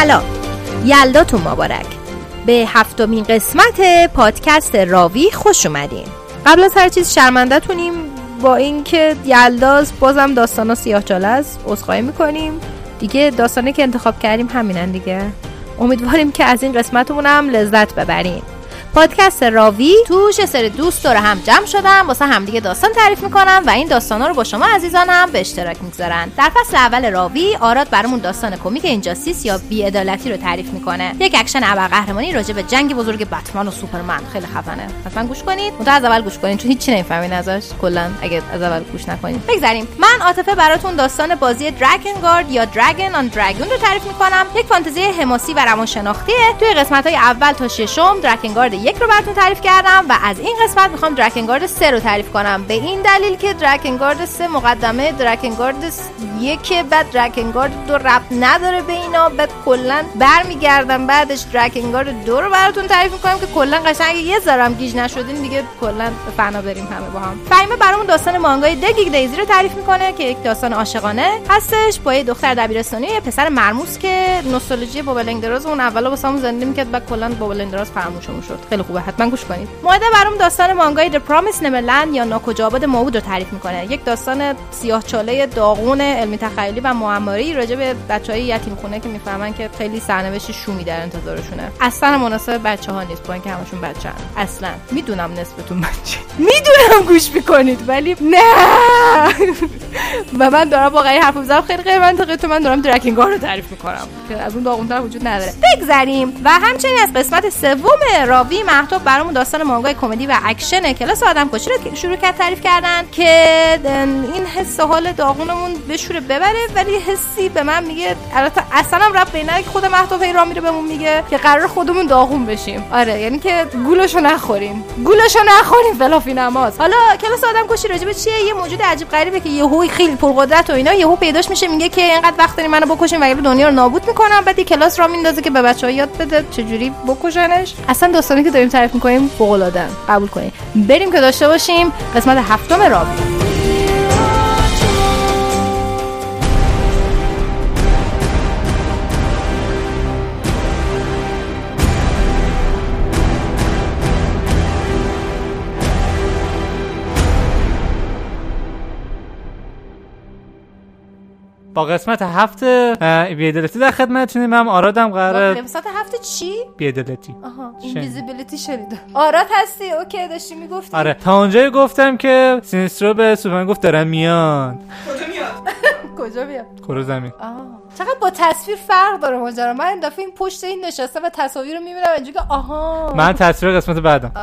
سلام. یلداتون مبارک. به هفتمین قسمت پادکست راوی خوش اومدین. قبل از هر چیز شرمندهتونیم با اینکه یلداست بازم داستانا سیاه چاله است عذرخواهی می‌کنیم. دیگه داستانی که انتخاب کردیم همینن دیگه. امیدواریم که از این قسمتمون هم لذت ببرین. پادکست راوی توش یه سری دوست دور هم جمع شدن واسه همدیگه داستان تعریف می‌کنن و این داستانا رو با شما عزیزان هم به اشتراک می‌گذارن. در فصل اول راوی آراد برامون داستان کمیک Injustice یا بیعدالتی رو تعریف می‌کنه. یک اکشن ابرقهرمانی راجع به جنگ بزرگ بتمن و سوپرمن. خیلی خفنه. حتما گوش کنید. منتها از اول گوش کنید چون هیچی نمی‌فهمین ازش. کلا اگه از اول گوش نکنید. بگذریم من عاطفه براتون داستان بازی دراگن گارد یا دراگن آن دراگون رو تعریف می‌کنم. یک فانتزی حماسی و روانشناختیه توی قسمت های اول تا ششم دراگن گارد یک رو براتون تعریف کردم و از این قسمت می‌خوام دراکنگارد 3 رو تعریف کنم. به این دلیل که دراکنگارد 3 مقدمه دراکنگارد یک بعد دراکنگارد دو رب نداره به اینا. بعد کلا برمیگردم بعدش دراکنگارد دو رو براتون تعریف می‌کنم که کلا قشنگ یه ذرم گیج نشدین دیگه. کلا فنا بریم همه با هم. فهیمه برامون داستان مانگای دگیگ دیزی رو تعریف می‌کنه که یک داستان عاشقانه هستش با یه دختر دبیرستانی یه پسر مرموز که نوستالژی بابلنگ دراز اون اولا واسمون زنده می‌کرد بعد کلا بابلنگ دراز فراموشمون شد. خیلی خوبه حتما گوش کنید. ماده برام داستان مانگای The Promise Neverland یا ناکجا آباد ماود رو تعریف می‌کنه. یک داستان سیاه چاله داغون علمی تخیلی و معماری راجع به بچهای یتیم خونه که می‌فهمن که خیلی سرنوشت شومی در انتظارشونه. اصلا مناسب بچه ها نیست با اینکه همشون بچه هم. اصلا. می‌دونم نسبتون بچه. می‌دونم گوش می‌کنید ولی نه. و من دارم واقعا حرف می‌زنم. خیلی غیر منطقی تو من دارم درکینگار رو تعریف می‌کنم. که از اون داغونتر وجود نداره. بگذریم. و همچنین از قسمت سوم راوی محتاب برامون داستان مانگای کمدی و اکشن کلاس آدم کشی رو شروع کرد تعریف کردن که این حس حال داغونمون بشوره ببره ولی حسی به من میگه البته اصلا هم رب بینه که خود محتاب هی را میره بهمون میگه که قرار خودمون داغون بشیم. آره یعنی که گولشو نخوریم. گولشو نخوریم فلافی نماز. حالا کلاس آدم کشی راجبه چیه؟ یه موجود عجیب غریبه که یهو خیلی پرقدرت و اینا یهو پیداش میشه میگه که اینقدر وقت داری منو بکشین وگرنه دنیا رو نابود می‌کنم. بعد کلاس را میندازه که به بچه‌ها یاد بده چجوری بکشنش. اصلا داستانی داریم تعریف می‌کنیم فوق العاده. قبول کنیم بریم که داشته باشیم. قسمت هفتم راوی با قسمت هفته بیعدالتی در خدمتتونیم. هم آرادم قراره قسمت هفته چی؟ بیعدالتی آها اینویزیبیلیتی شنیدم. آراد هستی؟ اوکی داشتی می‌گفتی؟ آره تا اونجایی گفتم که سینسترو به سوپرمن گفت دارن میان. کجا میاد؟ کجا میاد؟ کره زمین. آه. چقدر با تصویر فرق داره ماجرا. من این دفعه این پشت این نشسته و تصاویر رو می‌بینم اینجوری که آها. من تصویر قسمت بعدم.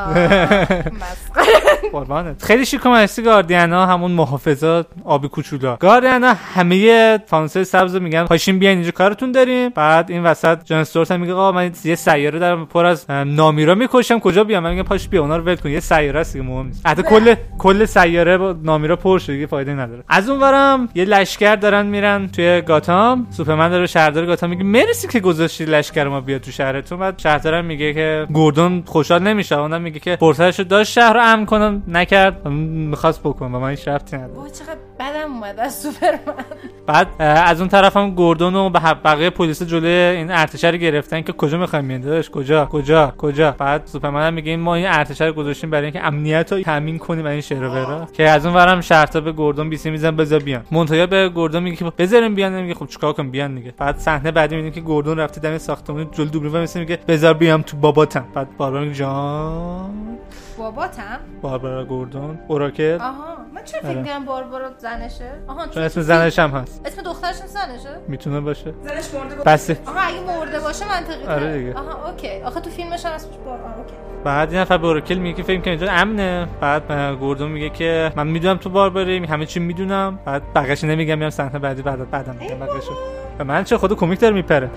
قربانت. خیلی شیک و مرسی گاردیانا همون محافظات آبی کوچولا. گاردیانا همه فانوسای سبز میگن. پاشین بیاین اینجا کارتون داریم. بعد این وسط جان استوارت هم میگه آقا من یه سیاره دارم پر از نامیرا می‌کشم. کجا بیام؟ من میگم پاشو بیا اونا رو ول کن. یه سیاره است دیگه مهم نیست. حتی کل کل سیاره با نامیرا پر شده دیگه فایده نداره. از اونورم یه لشکر دارن میرن توی گاتام. سوپرمن داره شهردار گاتام میگه مرسی که گذاشتی لشکر ما بیاد تو شهرتون. بعد شهردارم میگه که گوردون خوشحال نمیشه. اونم میگه که فرصتشو داشت شهر رو امن کنم نکرد. می‌خواست بکنه و من هیچ ربطی نداره. چقدر بدم اومد از سوپرمن بعد از اون طرف هم گوردون و بقیه پلیس جلوی این ارتشه رو گرفتن که کجا می‌خوایم میان کجا؟ کجا؟ کجا؟ بعد سوپرمن هم میگه ما این ارتشه رو گذاشتیم برای اینکه امنیت رو تامین کنیم و این رو که از اون ورم شرطا به گوردون بیسی میزن بذار بیان. مونتایا به گوردون میگه که بذاریم بیان میگه خب چیکار کنم بیان دیگه. بعد صحنه بعدی می‌بینیم که گوردون رفته دم ساختمون جلو دوبلو مثل میگه بذار بیام تو باباتم. بعد باربرا میگه جان. باباتم. باربرا گوردون اوراکل. آها من چه فکر کنم باربرا زنشه؟ آها چون اسم زنش هم هست. اسم دخترش زنشه؟ می‌تونه باشه. زنش مرده باشه. آها اگه مرده باشه منطقی آره دیگه. آها OK. آخه تو فیلمش هم اسمش بار OK. بعد این نفر به اوراکل میگه که فکر کنم اینجا امنه. بعد گوردون میگه که من می‌دونم تو باربری همه چی می‌دونم. بعد بقیش نمیگم میام صحنه بعدی بعد بعدم میگم بقیشو و من چه خود کمیک داره میپره.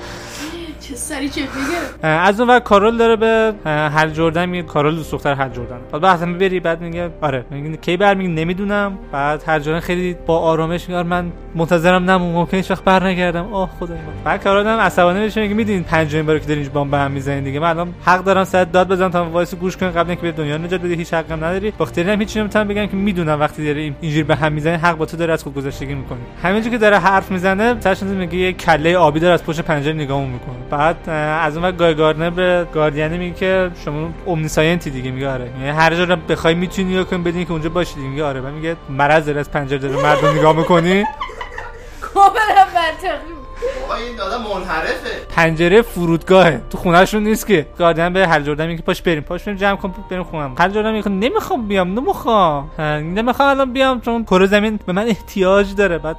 سری چه از اون وقت کارول داره به هل جردن میگه کارول دوست دختر هل جردن بعد بعد همه بری بعد میگه آره میگه کی برمیگه نمی‌دونم. بعد هل جردن خیلی با آرامش میگه آره، من منتظرم نمون ممکن هیچ وقت برنگردم آه خدای من بعد کارول هم عصبانی میشه میگه می‌دونین پنجمین باری که دارین بام به هم می‌زنین دیگه. من الان حق دارم صد داد بزنم تا وایس گوش کنین قبل اینکه به دنیا. نجات بدی هیچ حقی نداری. باختری هم هیچ نمی‌تونم بگم که می‌دونم وقتی داره اینجوری به هم می‌زنه حق با تو داره از خود گذشتگی می‌کنه همینجوری که داره حرف می‌زنه سرش میگه یه کله آبی داره از پشت پنجره نگاهمون می‌کنه. بعد از اون وقت گای گاردنر به گاردین میگه که شما اومنی ساینتی دیگه میگه آره. یعنی هر جا بخوای می‌تونی یا کنی بدین که اونجا باشی میگه آره. بعد میگه مرض داره از پنجره داره مردم نگاه می‌کنی. کاملا منطقی این دادم منحرفه. پنجره فرودگاهه. تو خونهشون نیست که. گاردین به هر جردن میگه پاش بریم. پاش بریم جمع کن بریم خونم هر جردن میگه نمی‌خوام بیام نمی‌خوام. نمی‌خوام الان بیام چون کره زمین به من احتیاج داره. بعد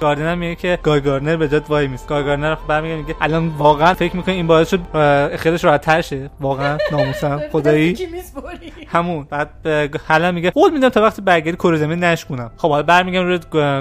گاردین میگه که گای گارنر به جات وای میست گای گارنر برمیگه میگه الان واقعا فکر می‌کنه این باعث شد خیلیش راحت تر شه؟ واقعا ناموسم. خدایی؟ همون. بعد حالا میگه قول میدم تا وقتی برگردی کره زمین نشکونم. خب حالا برمیگم روی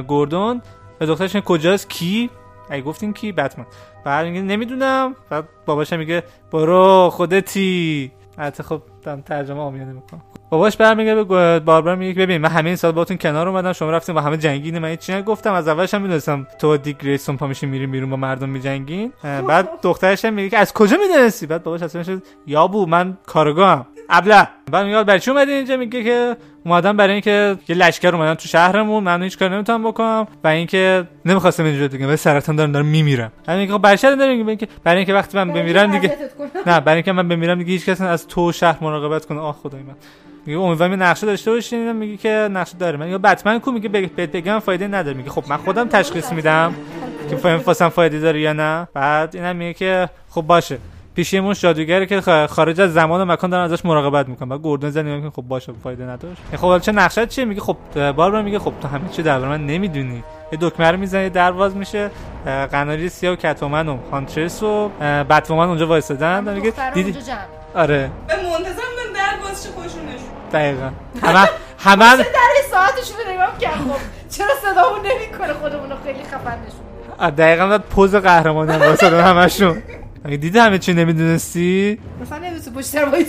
گوردون به دخترش کجاست؟ کی؟ اگه گفتین کی؟ بتمن. بعد میگه نمی‌دونم. بعد باباش میگه برو خودتی. البته خب ترجمه آمیانه می‌کنم. باباش برمیگه به باربرا میگه ببین من همه این سال باهاتون کنار اومدم شما رفتین با همه جنگین من. چی نگفتم؟ از اولش هم می‌دونستم تو دیگ گریسون پا میشین بیرون با مردم میجنگین. بعد دخترش هم میگه از کجا می‌دونستی؟ بعد باباش اصلا شد یا بو من کارگاهم. ابله. بعد میگه برای چی اومدی اینجا؟ میگه که اومدم برای اینکه یه لشکر اومدن تو شهرمون من هیچ کار نمی‌تونم بکنم و اینکه نمی‌خواستم اینجا دیگه به سرطان دارم دارم میمیرم همین میگه خب برای چی میگه برای اینکه وقتی من بمیرم دیگه نه برای اینکه من بمیرم دیگه هیچ کس از تو شهر مراقبت کنه. آه خدای من. میگه امیدوارم نقشه داشته باشین. میگه که نقشه داره. من میگه بتمن کو؟ میگه بهت بگم فایده نداره. میگه خب من خودم تشخیص میدم که فهم فایده داره یا نه. بعد اینم میگه که خب باشه. پیشیمون جادوگری که خارج از زمان و مکان دارن ازش مراقبت می‌کنن. بعد گوردن زنی که خب باشه فایده نداشت. خب چه نقشه چیه؟ میگه خب باربرا میگه خب تو همه چی در من نمی‌دونی. یه دکمه رو می‌زنه درواز میشه قناری سیاه و کتومن و هانترس و بتومن اونجا وایسادن میگه دیدی؟ آره. به منتظر بودن درواز چه خودشون دقیقاً. همه همه در ساعتش رو نگاه کرد خب چرا صدامون نمی‌کنه؟ خودمون خیلی خفن نشون دقیقاً بعد پوز قهرمانی هم واسه همشون. اگه دیدی همه چی نمی‌دونستی؟ مثلا نمی‌دونستی پشت سر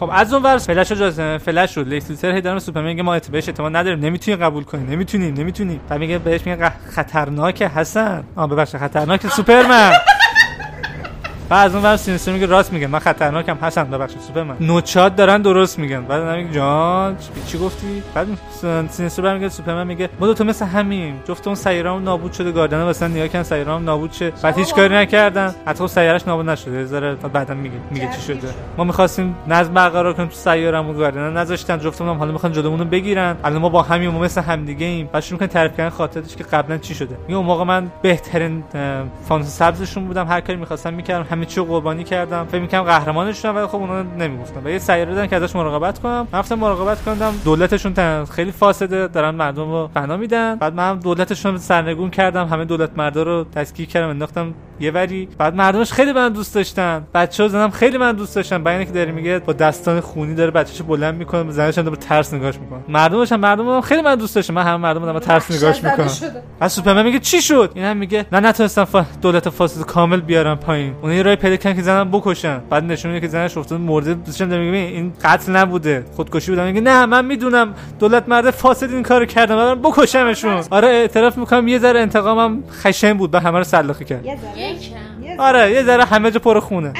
خب از اون ور فلش رو فلش شد لیکس لوتر هی دارم سوپرمن میگه ما بهش اعتماد نداریم. نمی‌تونی قبول کنی نمی‌تونیم. نمی‌تونیم. بعد میگه بهش میگه خطرناکه حسن. آ ببخشید خطرناکه سوپرمن. بعد از اون ور سینستر میگه راست میگه. من خطرناکم. حسن ببخشید سوپرمن. نوچات دارن درست میگن. بعد میگه جان چی گفتی؟ بعد سینستر برمیگه سوپرمن میگه ما دو تا مثل همیم. جفت اون سیارم نابود شده. گاردن واسه نیا کن سیارم نابود شه. بعد هیچ کاری نکردن. حتی سیارش نابود نشده. ذره بعدا میگه میگه چی شده. ما می‌خواستیم نظم برقرار کنیم تو سیارمون گاردن نذاشتن. جفتمون حالا می‌خوان جلومونو بگیرن. الان ما با همیم مثل همدیگه ایم. بعد شروع کنن تعریف کردن خاطرش که قبلا چی شده. میگه اون موقع من بهترین فانوس سبزشون بودم. هر کاری می‌خواستم می‌کردم. همه چی قربانی کردم. فکر می‌کنم قهرمانشون ولی خب اونا نمی‌گفتن. و یه سیاره دادن که ازش مراقبت کنم. رفتم مراقبت کردم دولتشون خیلی فاسده دارن مردم رو بنا میدن. بعد من دولتشون سرنگون کردم همه دولت مردا رو دستگیر کردم انداختم یه وری. بعد مردمش خیلی من دوست داشتن. بچه‌ها زنم خیلی من دوست داشتن. بعد اینکه داره میگه با دستان خونی داره بچه‌شو بلند می‌کنه زنش هم ترس نگاش می‌کنه. مردمش هم مردم خیلی من دوست داشتن. من همه مردم دارم ترس نگاش می‌کنم. از سوپرمن میگه چی شد؟ این هم میگه نه نتونستم. دولت فاسد کامل بیارم پایین. اون یه راه پیدا کردن که زنم بکشن. بعد نشون میده که زنش افتاد مرده. دوستش میگه این قتل نبوده. خودکشی بوده میگه نه من می‌دونم. دولت مرد فاسد این کارو کردم من بکشمشون. آره اعتراف می‌کنم. یه ذره انتقامم خشن بود. به همه رو سلاخی کرد. آره یه ذره همه جا پر خونه.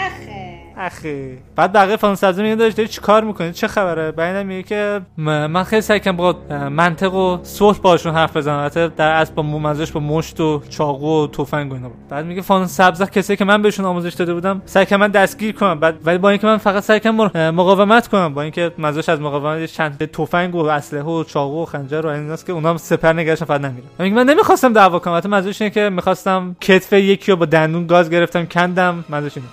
اخی بعد بقیه فان سبزی میگه داشت چی کار می‌کنید چه خبره؟ بعد میگه که من خیلی سعی کردم با منطق و صلح باشون حرف بزنم. البته در اصل با ممزش با مشت و چاقو و تفنگ و اینا بعد میگه فان سبز کسی که من بهشون آموزش داده بودم سعی کردم من دستگیر کنم. بعد ولی با اینکه من فقط سعی کردم مقاومت کنم با اینکه مزاش از مقاومت چند تفنگ و اسلحه و چاقو و خنجر و ایناست که اونام سپر نگاشن فقط نمیره میگه من نمی‌خواستم دعوا کنم. البته مزاش اینه که می‌خواستم کتف یکی رو با دندون گاز گرفتم کندم. مزاش اینه.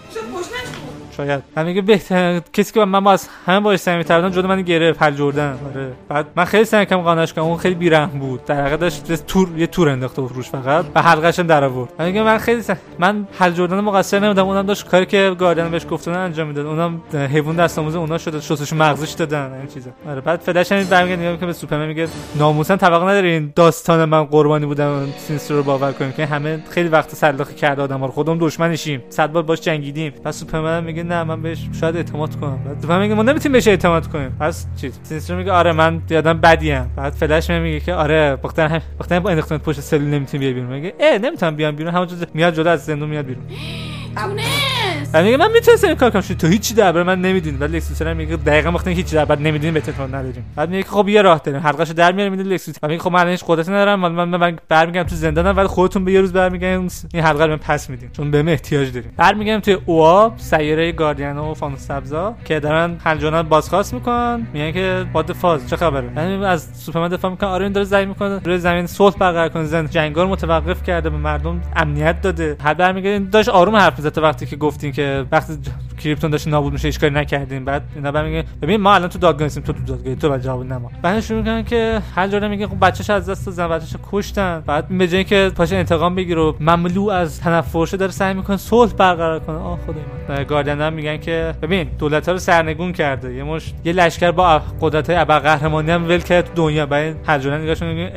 شاید. من میگه بهتر کسی که من با از همه باش صمیمی تر بودم جلو من گرفت هال جردن. آره. بعد من خیلی سعی کردم قانعش کنم اون خیلی بیرحم بود. در واقع داشت تور یه تور انداخته بود روش فقط و حلقش هم در آورد. من میگه من خیلی سعی... من هال جردن مقصر نمیدم اونم داشت کاری که گاردین بهش گفتن انجام می‌داد. اونم حیوان دست آموز اونا شده شستشو مغزش دادن این چیزا. آره. بعد فلش هم برمیگرده نگاه می‌کنه به سوپرمن میگه ناموسن توقع ندارین داستان من قربانی بودم سینستر رو باور کنیم که همه خیلی وقت سلاخی کرده آدم رو. خودمون دشمنشیم. صد بار باش جنگیدیم. پس سوپرمن میگه نه من بهش شاید اعتماد کنم. بعد سوپرمن میگه ما نمی‌تونیم بهش اعتماد کنیم. پس چیز سینستر میگه آره من یادم بدیم بعد فلش میگه که آره بختن بختن با انداختن پشت سلول نمی‌تونیم بیای بیرون. میگه اه نمی‌تونم بیام بیرون. همونجا میاد جلو از زندون میاد بیرون. بعد میگه من می‌تونستم این کار کنم. تو هیچی درباره من نمی‌دونی. ولی لکس لوتر میگه دقیقاً وقتی هیچی درباره نمی‌دونی به اعتماد نداریم. بعد میگه خب یه راه داریم. حلقهشو در میاریم میده لکس لوتر میگه خب من هیچ قدرتی ندارم. من من, من برمیگردم تو زندانم. ولی خودتون به یه روز برمیگردین این حلقه رو من پس میدین. چون به احتیاج داریم. برمیگردیم توی اوآ سیاره گاردین و فانوس سبزا که دارن هنجونا بازخواست می‌کنن. میگن که باد فاز چه خبره؟ یعنی از سوپرمن دفاع می‌کنه آره این داره زمین می‌کنه. روی زمین صلح برقرار کنه. زن جنگار متوقف کرده. به مردم امنیت داده. هر برمیگردین داشت آروم حرف می‌زد وقتی که گفتین که وقتی کریپتون داشت نابود میشه هیچ کاری نکردیم بعد اینا بعد میگه ببین ما الان تو دادگاه هستیم تو تو دادگاه تو بعد جواب نما بعد شروع می‌کنن که هر جوری میگه خب بچه‌ش از دست دادن بچه‌ش کشتن بعد به جای اینکه پاش انتقام بگیره مملو از تنفرشه داره سعی می‌کنه صلح برقرار کنه آه خدای من گاردن هم میگن که ببین دولت ها رو سرنگون کرده یه مش یه لشکر با قدرت های ابرقهرمانی هم ول کرد تو دنیا بعد هر جوری نگاهشون میگه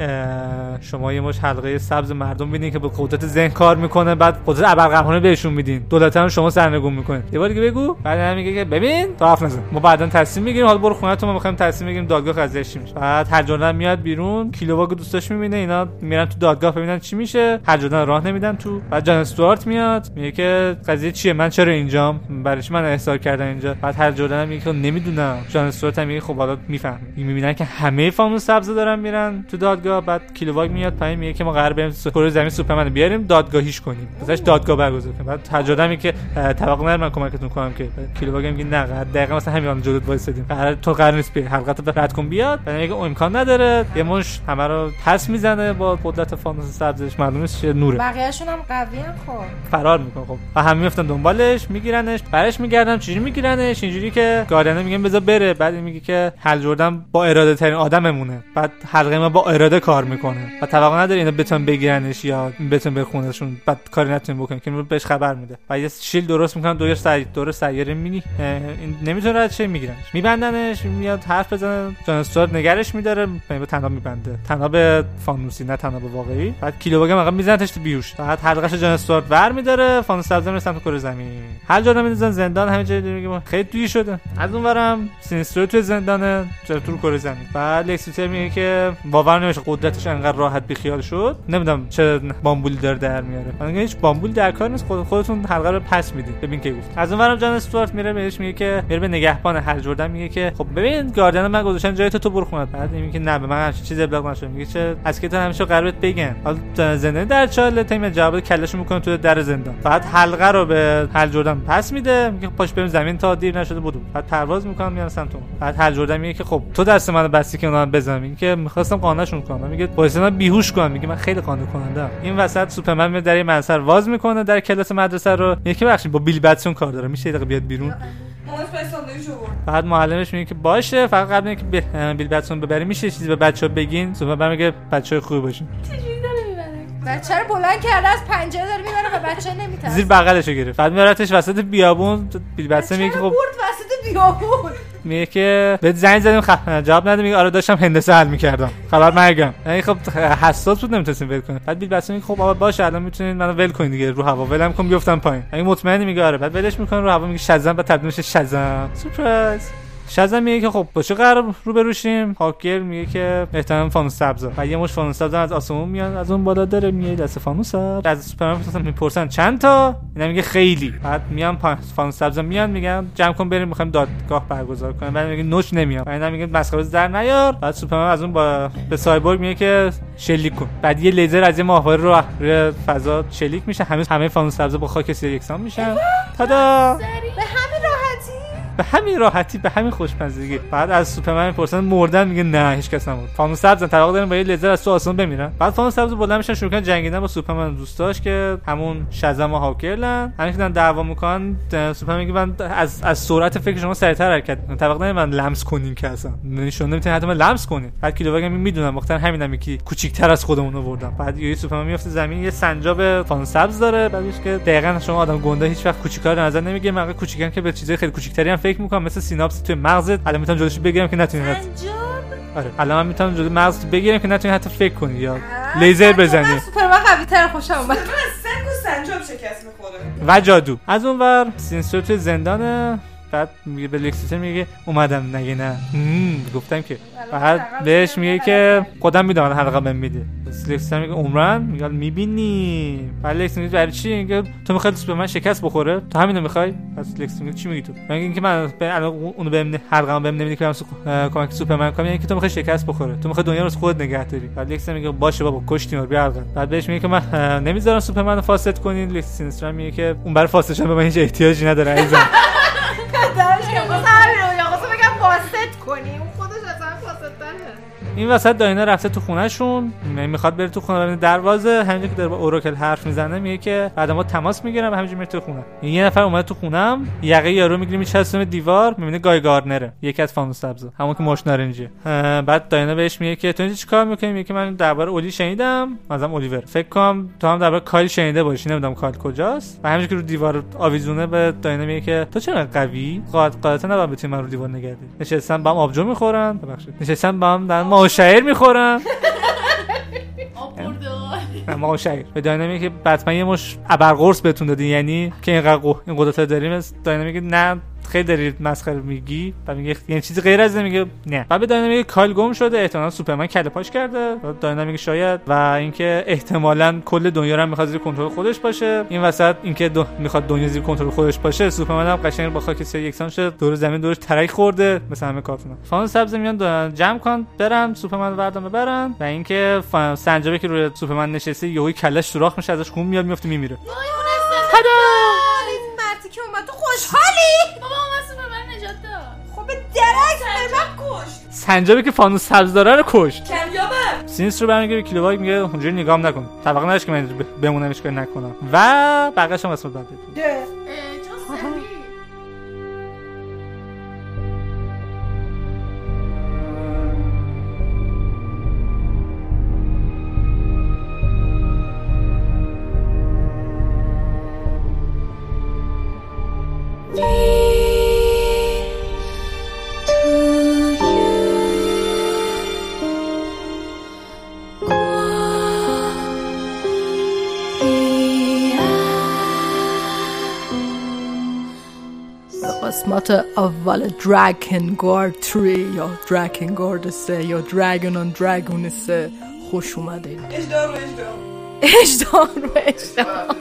شما یه مش حلقه سبز مردم ببینید که به قدرت ذهن کار می‌کنه بعد قدرت ابرقهرمانی بهشون میدین دولت هم شما سرنگون می‌کنه یه بار دیگه بگو. بعد هم میگه که ببین تو حرف نزن. ما بعدا تصمیم می‌گیریم. حالا برو خونه‌تون ما می‌خوایم تصمیم بگیریم دادگاه قضیه چی میشه بعد هر میاد بیرون کیلوواگ دوستاش می‌بینه اینا میرن تو دادگاه ببینن چی میشه. هر راه نمیدن تو. بعد جان استوارت میاد میگه که قضیه چیه؟ من چرا اینجام برایش من احضار کردم اینجا. بعد هر جردن میگه که نمی‌دونم. جان استوارت هم میگه خب حالا میفهم می‌بینن که همه فانوس سبز دارن میرن تو دادگاه. بعد کیلوواگ میاد پایین میگه که ما قرار بریم کره زمین سوپرمن بیاریم دادگاهیش کنیم. ازش دادگاه برگزار کنیم. بعد هر میگه که توقع من کمکتون کنم که کیلوواگ میگه نه دقیقاً مثلا همین جلوت وایسادیم. قرار تو قرار نیست بری حلقت رو رد کن بیاد. بعد میگه امکان نداره. یه مش همه رو پس می‌زنه با قدرت فانوس سبزش معلومه چه نوره. بقیه‌شون هم قوی هم خب فرار می‌کنه. خب و همه میفتن دنبالش میگیرنش برش میگردن چجوری میگیرنش؟ اینجوری که گاردن میگن بذار بره. بعد میگه که هل جردن با اراده ترین آدممونه. بعد حلقه ما با اراده کار می‌کنه. و توقع نداره اینا بتون بگیرنش یا بتون بخونشون بعد کاری نتونن بکنن که بهش خبر میده. و یه شیل درست می‌کنن دور سری دور سیاره این نمی‌تونه رد شه میگیرنش. میبندنش میاد حرف بزنه جان نگرش میداره به تنها میبنده. تنها به فانوسی نه تنها به واقعی. بعد کیلوواگ هم میزنتش تو بیوش بعد حلقش جان استوارت ور میداره فانوس سبز می‌رسن تو کره زمین. هر جا می‌ذارن زندان همه جای میگه خیلی دوی شده. از اون ورم سینستر تو زندانه چرا تو کره زمین. بعد لکسیتر میگه که باور نمیشه قدرتش انقدر راحت بیخیال شد. نمی‌دونم چه بامبولی داره در میاره. من هیچ بامبول در کار نیست. خود خودتون حلقه رو پس می‌دید. ببین که گفت. از اون ورم جان استوارت میره بهش میگه که میره به نگهبان هر جردن میگه که خب ببین گاردن من گذاشتن جای تو تو برو خونه. بعد میگه که نه به من همچین چیزی ابلاغ نشد میگه چه از که تو همیشه قربت بگن. حالا زندانی در چاله تیم جواب کلش می‌کنه تو در زندان. بعد حلقه رو به هر جردن پس میده. میگه پاش بریم زمین تا دیر نشده بود بعد پرواز می‌کنم میان سمت اون. بعد هر جردن میگه که خب تو دست منو بستی که اونا بزنم. میگه که می‌خواستم قانعشون کنم. میگه من بیهوش کنم میگه من خیلی قانع کننده این وسط سوپرمن در این منصر واز می‌کنه در کلاس مدرسه رو. یکی بخشید با بیل بتسون کار داره. میشه دقیقه بیاد بیرون. بعد معلمش میگه که باشه فقط قبل اینکه بیل بتسون ببری میشه چیزی به بچه‌ها بگین؟ سوپرمن میگه بچه‌های خوب باشین. چجوری داره بچه رو بلند کرده از پنجره داره می‌بره و بچه نمیترسه. زیر بغلشو گرفت. بعد میارتش وسط بیابون بیل بتسون میگه خب برد وسط بیابون. میگه که بهت زنگ زدیم خ... جواب نده میگه آره داشتم هندسه حل می‌کردم. خبر مرگم. یعنی خب حساس بود نمی‌تونستیم ول کنیم. بعد بیل بس میگه خب آقا باشه الان می‌تونید منو ول کنید دیگه رو هوا. ولم کن بیفتم پایین. یعنی مطمئنی میگه آره. بعد ولش می‌کنه رو هوا میگه شزم بعد تبدیل میشه شزم سورپرایز. شزم میگه که خب با چه قراره روبرو شیم هاکگرل میگه که احتمال فانوس سبز. و یه مشت فانوس سبز از آسمون میاد از اون بالا داره میاد دست فانوس از سوپرمن می‌پرسن چند تا؟ اینا میگه خیلی. بعد میان فانوس سبز میان میگن جمع کن بریم می‌خوایم دادگاه برگزار کنیم. بعد میگه نوچ نمیاد. بعد میگه مسخره در نیار. بعد سوپرمن از اون با به سایبورگ میگه که شلیک کن. بعد یه لیزر از یه ماهواره رو روی فضا شلیک میشه. همه همه فانوس سبز با خاک سیاه یکسان میشن تادا! به راحتی به همین راحتی به همین خوشمزگی. بعد از سوپرمن می‌پرسن مردن میگه نه هیچ کس نمرد. فانوس سبز توقع دارن با یه لیزر از تو آسمون بمیرن. بعد فانوس سبز بلند میشن شروع کردن جنگیدن با سوپرمن دوستاش که همون شزم و هاکگرلن همین که دعوا می‌کنن سوپرمن میگه من از از سرعت فکر شما سریعتر حرکت می‌کنم. طبق من لمس کنین که اصلا. نمی‌تونین حتی من لمس کنین. بعد کیلوواگ می‌دونم مختار همینم یکی کوچیک‌تر از خودمون آوردم بعد یه سوپرمن میفته زمین یه سنجاب فانوس سبز داره. بعدش که دقیقاً شما آدم گنده هیچ وقت کوچیک‌تر نظر نمی‌گیره. من کوچیکن که به چیزای خیلی کوچیک‌تری هم فکر می‌کنم مثل سیناپس توی مغزت الان می‌تونم جلوش بگیرم که نتونی حت... آره الان من می‌تونم جلوی مغزت بگیرم که نتونی حتی فکر کنی یا لیزر بزنی. سوپرمن قوی تر خوشم اومد. من سنگ و سنجاب شکست می‌خوره. و جادو. از اون ور سینسترو توی زندانه بعد میگه به لکس لوتر میگه اومدم نگه نه. گفتم که بعد بهش میگه که خودم می‌دونم حلقه بهم میده. لکس لوتر میگه عمرا؟ میگه می‌بینی. بعد لکس میگه برای چی؟ میگه تو می‌خوای سوپرمن شکست بخوره؟ تو همینو می‌خوای؟ پس لکس میگه چی میگی تو؟ میگه اینکه من به الان اونو بهم حلقه بهم نمیده که من کمک سوپرمن کنم یعنی که تو می‌خوای شکست بخوره. تو می‌خوای دنیا رو خود نگه داری. بعد لکس میگه باشه بابا کشتیم بیا حلقه. بعد بهش میگه که من نمی‌ذارم سوپرمن رو فاسد کنین لکس میگه که اون برای فاسد شدن به من هیچ احتیاجی نداره عزیزم. این وسط داینا رفته تو خونهشون می‌خواد بره تو خونه. ببینه دروازه همینجا که داره با اوراکل حرف می‌زنه میگه که بعد ما تماس می‌گیرم همینجا میره تو خونه. یه نفر اومده تو خونم یقه یارو می‌گیره میچسبونه دیوار می‌بینه گای گاردنره یکی از فانوس سبز همون که مو نارنجیه اه، بعد داینا بهش میگه که تو اینجا چیکار می‌کنی؟ میگه که من درباره اولی شنیدم مثلا الیور فکر کنم تو هم درباره کایل شنیده باشی نمی‌دونم کایل کجاست. و همینجا که رو دیوار آویزونه به داینا میگه که تو چرا قوی؟ قاعد قاعدتا نباید بتونی من رو دیوار نگردی نشستن با هم آبجو می‌خورن. ببخشید. نشستن با هم دارن ماهوشعیر می‌خورن. ما شایر به داینامیک که بتمن یه مش ابرقرص بهتون دادی یعنی که اینقدر این قدرت داریم داینامیک نه خیلی داری مسخره میگی و میگه یعنی چیزی غیر از میگه نه. بعد داینامیک کایل گم شده احتمالاً سوپرمن کله پاش کرده. داینامیک شاید. و اینکه احتمالاً کل دنیا رو هم می‌خواد زیر کنترل خودش باشه. این وسط اینکه دو... می‌خواد دنیا زیر کنترل خودش باشه سوپرمن هم قشنگ با خاک یکسان شده دور زمین دورش ترک خورده مثل همه کارتونا فان سبز میان جمع کن برن سوپرمن رو بردارن ببرن. و اینکه سنجابه که روی سوپرمن نشسته یهو کلش سوراخ میشه ازش خون میاد میفته میمیره. که اومد. تو خوشحالی؟ بابا من سوپرمن نجات داد. خب به درک به من کشت. سنجابی که فانوس سبز داره رو کشت. کمیابه سینسترو برمیگه به کیلوواگ میگه اونجوری نگام نکن. توقع نداشت که من بمونمش کاری نکنم. و بقیش هم قسمت بعد قسمت اول Drakengard 3 یا Drakengard 3 یا Drag-On Dragoon 3 خوش اومدین. اجدار و اجدار اجدار رو اجدار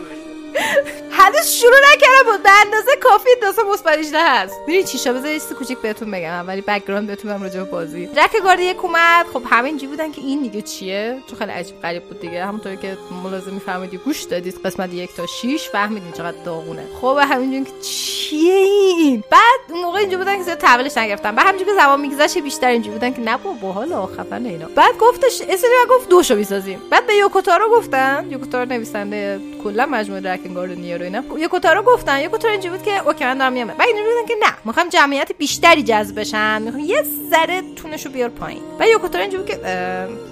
هنوز شروع نکردم بود به اندازه کافی داسه مثبت 18 هست. میری چی شو بذار چیز کوچیک بهتون بگم اولی background بهتون بگم راجع بازی. Drakengard یک اومد. خب همه اینجوری بودن که این دیگه چیه؟ چون خیلی عجیب غریب بود دیگه. همونطوری که ملاحظه میفرمایید گوش دادید قسمت یک تا 6 فهمیدین چقدر داغونه. خب همینجوری که چیه این؟ بعد اون اینجوری بودن که زیاد تحویلش نگرفتن. بعد همینجوری که زمان میگذشت بیشتر اینجوری بودن که نه بابا حالا خفن اینا. بعد گفتش اسری گفت دوشو می‌سازیم. بعد به یوکوتارو گفتن. یوکوتارو نویسنده کلا مجموعه Drakengard و NieR و اینا. یوکوتارو گفتن. یوکوتارو اینجوری بود که okay من دارم میام بعد اینجوری بودن که نه می‌خوام جمعیت بیشتری جذب بشن می‌خوام یه ذره tone شو بیار پایین. و یوکوتارو اینجوری که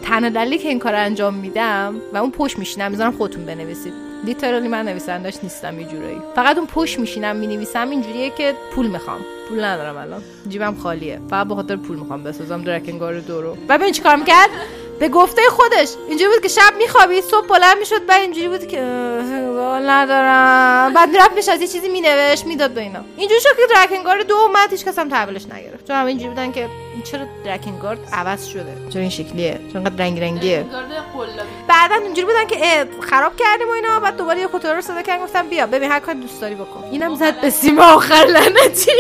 تنها دلیلی که این کارو انجام میدم و اون پشت میشینم می‌ذارم خودتون بنویسید. literally من نویسندش نیستم یه جورایی. فقط اون پشت میشینم می‌نویسم اینجوریه که پول می‌خوام. پول ندارم الان. جیبم خالیه. فقط به خاطر پول می‌خوام بسازم. Drakengard دو رو و ببین چیکار می‌کرد؟ به گفته خودش. اینجوری بود که شب میخوابید صبح بلند می‌شد بعد اینجوری بود که ندارم. بعد می‌رفت میشه از یه چیزی مینوشت می‌داد به اینا. اینجوری شد که درکنگار دو اومد هیچ کس هم تحویلش نگرفت. چون همه اینجوری بودن که این چرا درکنگارد عوض شده؟ چرا این شکلیه؟ چون انقدر رنگ رنگیه؟ بعدا اینجوری بودن که خراب کردیم و اینا. بعد دوباره یه کوتور رو صدا کردن گفتم بیا ببین هر کار دوست داری بکن. اینم زد به سیم آخر لعنتی.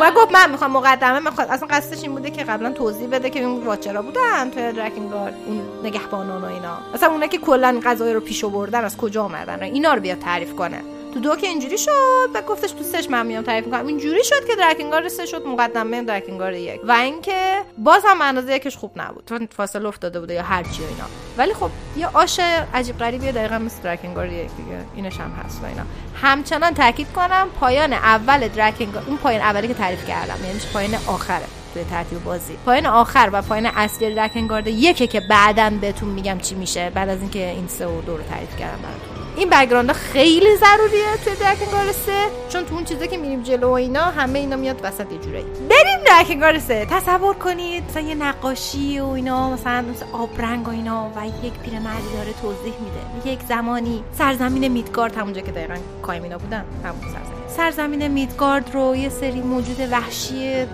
و گفت من می‌خوام مقدمه می‌خواد اصلا قصدش این بوده که قبلا توضیح بده که اون واچرا بودن توی درکنگارد اون نگهبانان و اینا. اصلا اونا که کلا غذای رو پیش آوردن از کجا اومدن؟ اینا رو بیا تعریف کنه. تو دو که اینجوری شد و گفتش تو سش من میام تعریف می‌کنم. اینجوری شد که درکنگار سه شد مقدمه درکنگار یک. و اینکه باز هم اندازه یکش خوب نبود. چون فاصله افتاده بوده یا هرچی و اینا. ولی خب یه آش عجیب غریبیه دقیقا مثل درکنگار یک دیگه. اینش هم هست و اینا. همچنان تاکید کنم پایان اول درکنگار اون پایان اولی که تعریف کردم. یعنی پایان آخره. توی ترتیب بازی. پایان آخر و پایان اصلی درکنگارد یکه که بعدا بهتون میگم چی میشه بعد از اینکه این سه و دو رو تعریف کردم براتون. این بک‌گراند خیلی ضروریه توی درکنگار 3 چون تو اون چیزا که میریم جلو و اینا همه اینا میاد وسط یه جورایی. بریم درکنگار 3 تصور کنید مثلا یه نقاشی و اینا مثلا مثل آبرنگ و اینا و یک پیرمردی داره توضیح میده. یک زمانی سرزمین میدگارد همونجا که دقیقا کایمینا بودن همون سرزمین. سرزمین میدگارد رو یه سری موجود وحشی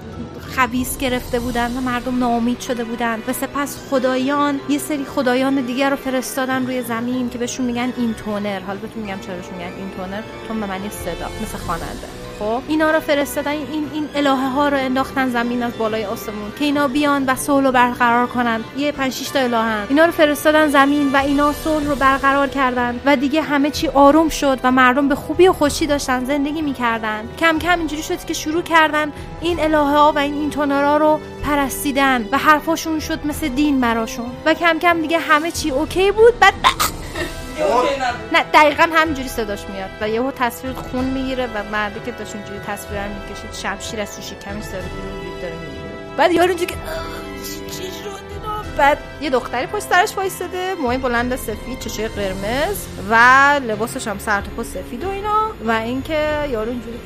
خبیس گرفته بودن و مردم ناامید شده بودن و سپس خدایان یه سری خدایان دیگر رو فرستادن روی زمین که بهشون میگن این تونر حالا بهتون میگم چرا میگن این تونر چون به معنی صدا مثل خواننده. خب؟ اینا رو فرستادن این این الهه ها رو انداختن زمین از بالای آسمون که اینا بیان و صلح رو برقرار کنن. یه 5 6 تا الهه اینا رو فرستادن زمین و اینا صلح رو برقرار کردن و دیگه همه چی آروم شد و مردم به خوبی و خوشی داشتن زندگی می‌کردن. کم کم اینجوری شد که شروع کردن این الهه ها و این این تونرا رو پرستیدن و حرفاشون شد مثل دین براشون. و کم کم دیگه همه چی اوکی بود بعد نه دقیقا همینجوری صداش میاد و یهو تصویر خون می‌گیره و مردی که داشت اینجوری تصویر رو می‌کشید شمشیر از تو شکمش سر بیرون داره می‌گیره بعد یارو اینجوری که چی شد؟ بعد یه دختری پشت سرش وایساده موهای بلند سفید چشای قرمز و لباسش هم سر سفید و اینا و اینکه یارو اینجوری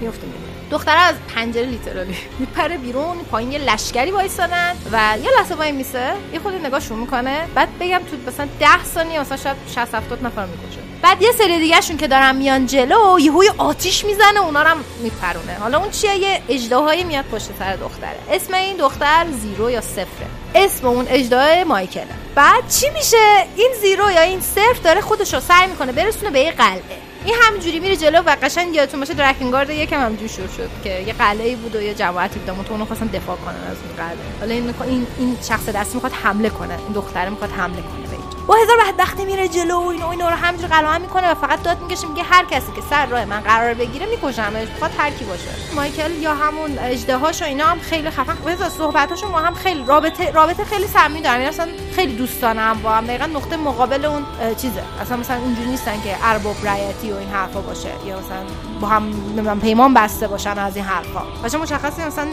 میفته میره دختره از پنجره لیترالی میپره بیرون پایین یه لشکری وایسادن و یه لحظه وای میسه یه خود نگاهشون می‌کنه بعد بگم تو مثلا 10 ثانیه مثلا شاید 60 70 نفر می‌کشه. بعد یه سری دیگه شون که دارن میان جلو یهو آتیش می‌زنه اونا رو میپرونه. حالا اون چیه؟ یه اجدهایی میاد پشت سر دختره. اسم این دختر زیرو یا صفره. اسم اون اجدهای مایکله. بعد چی میشه؟ این زیرو یا این صفر داره خودش رو سعی می‌کنه برسونه به یه قلعه. این همینجوری میره جلو و قشنگ یادتون باشه درکنگارد یکم همینجوری شروع شد که یه قلعه بود و یه جماعتی بودن تو اونو خواستن دفاع کنن از اون قلعه. حالا این این این شخص دستی می‌خواد حمله کنه. این دختره می‌خواد حمله کنه. با هزار بدبختی میره جلو و اینا اینا رو همینجوری قلعه می‌کنه و فقط داد می‌کشه میگه هر کسی که سر راه من قرار بگیره میکشمش می‌خواد هر کی باشه. مایکل یا همون اجدهاش و اینا هم خیلی خفن. بذار صحبتاشون با هم خیلی رابطه رابطه خیلی صمیمی دارن. یعنی اصلا خیلی دوستانه هم با هم. دقیقا نقطه مقابل اون چیزه. اصلا مثلا اونجوری نیستن که ارباب رعیتی و این حرفا باشه. یا مثلا با هم پیمان بسته باشن از این حرفا. باشه مشخصه مثلا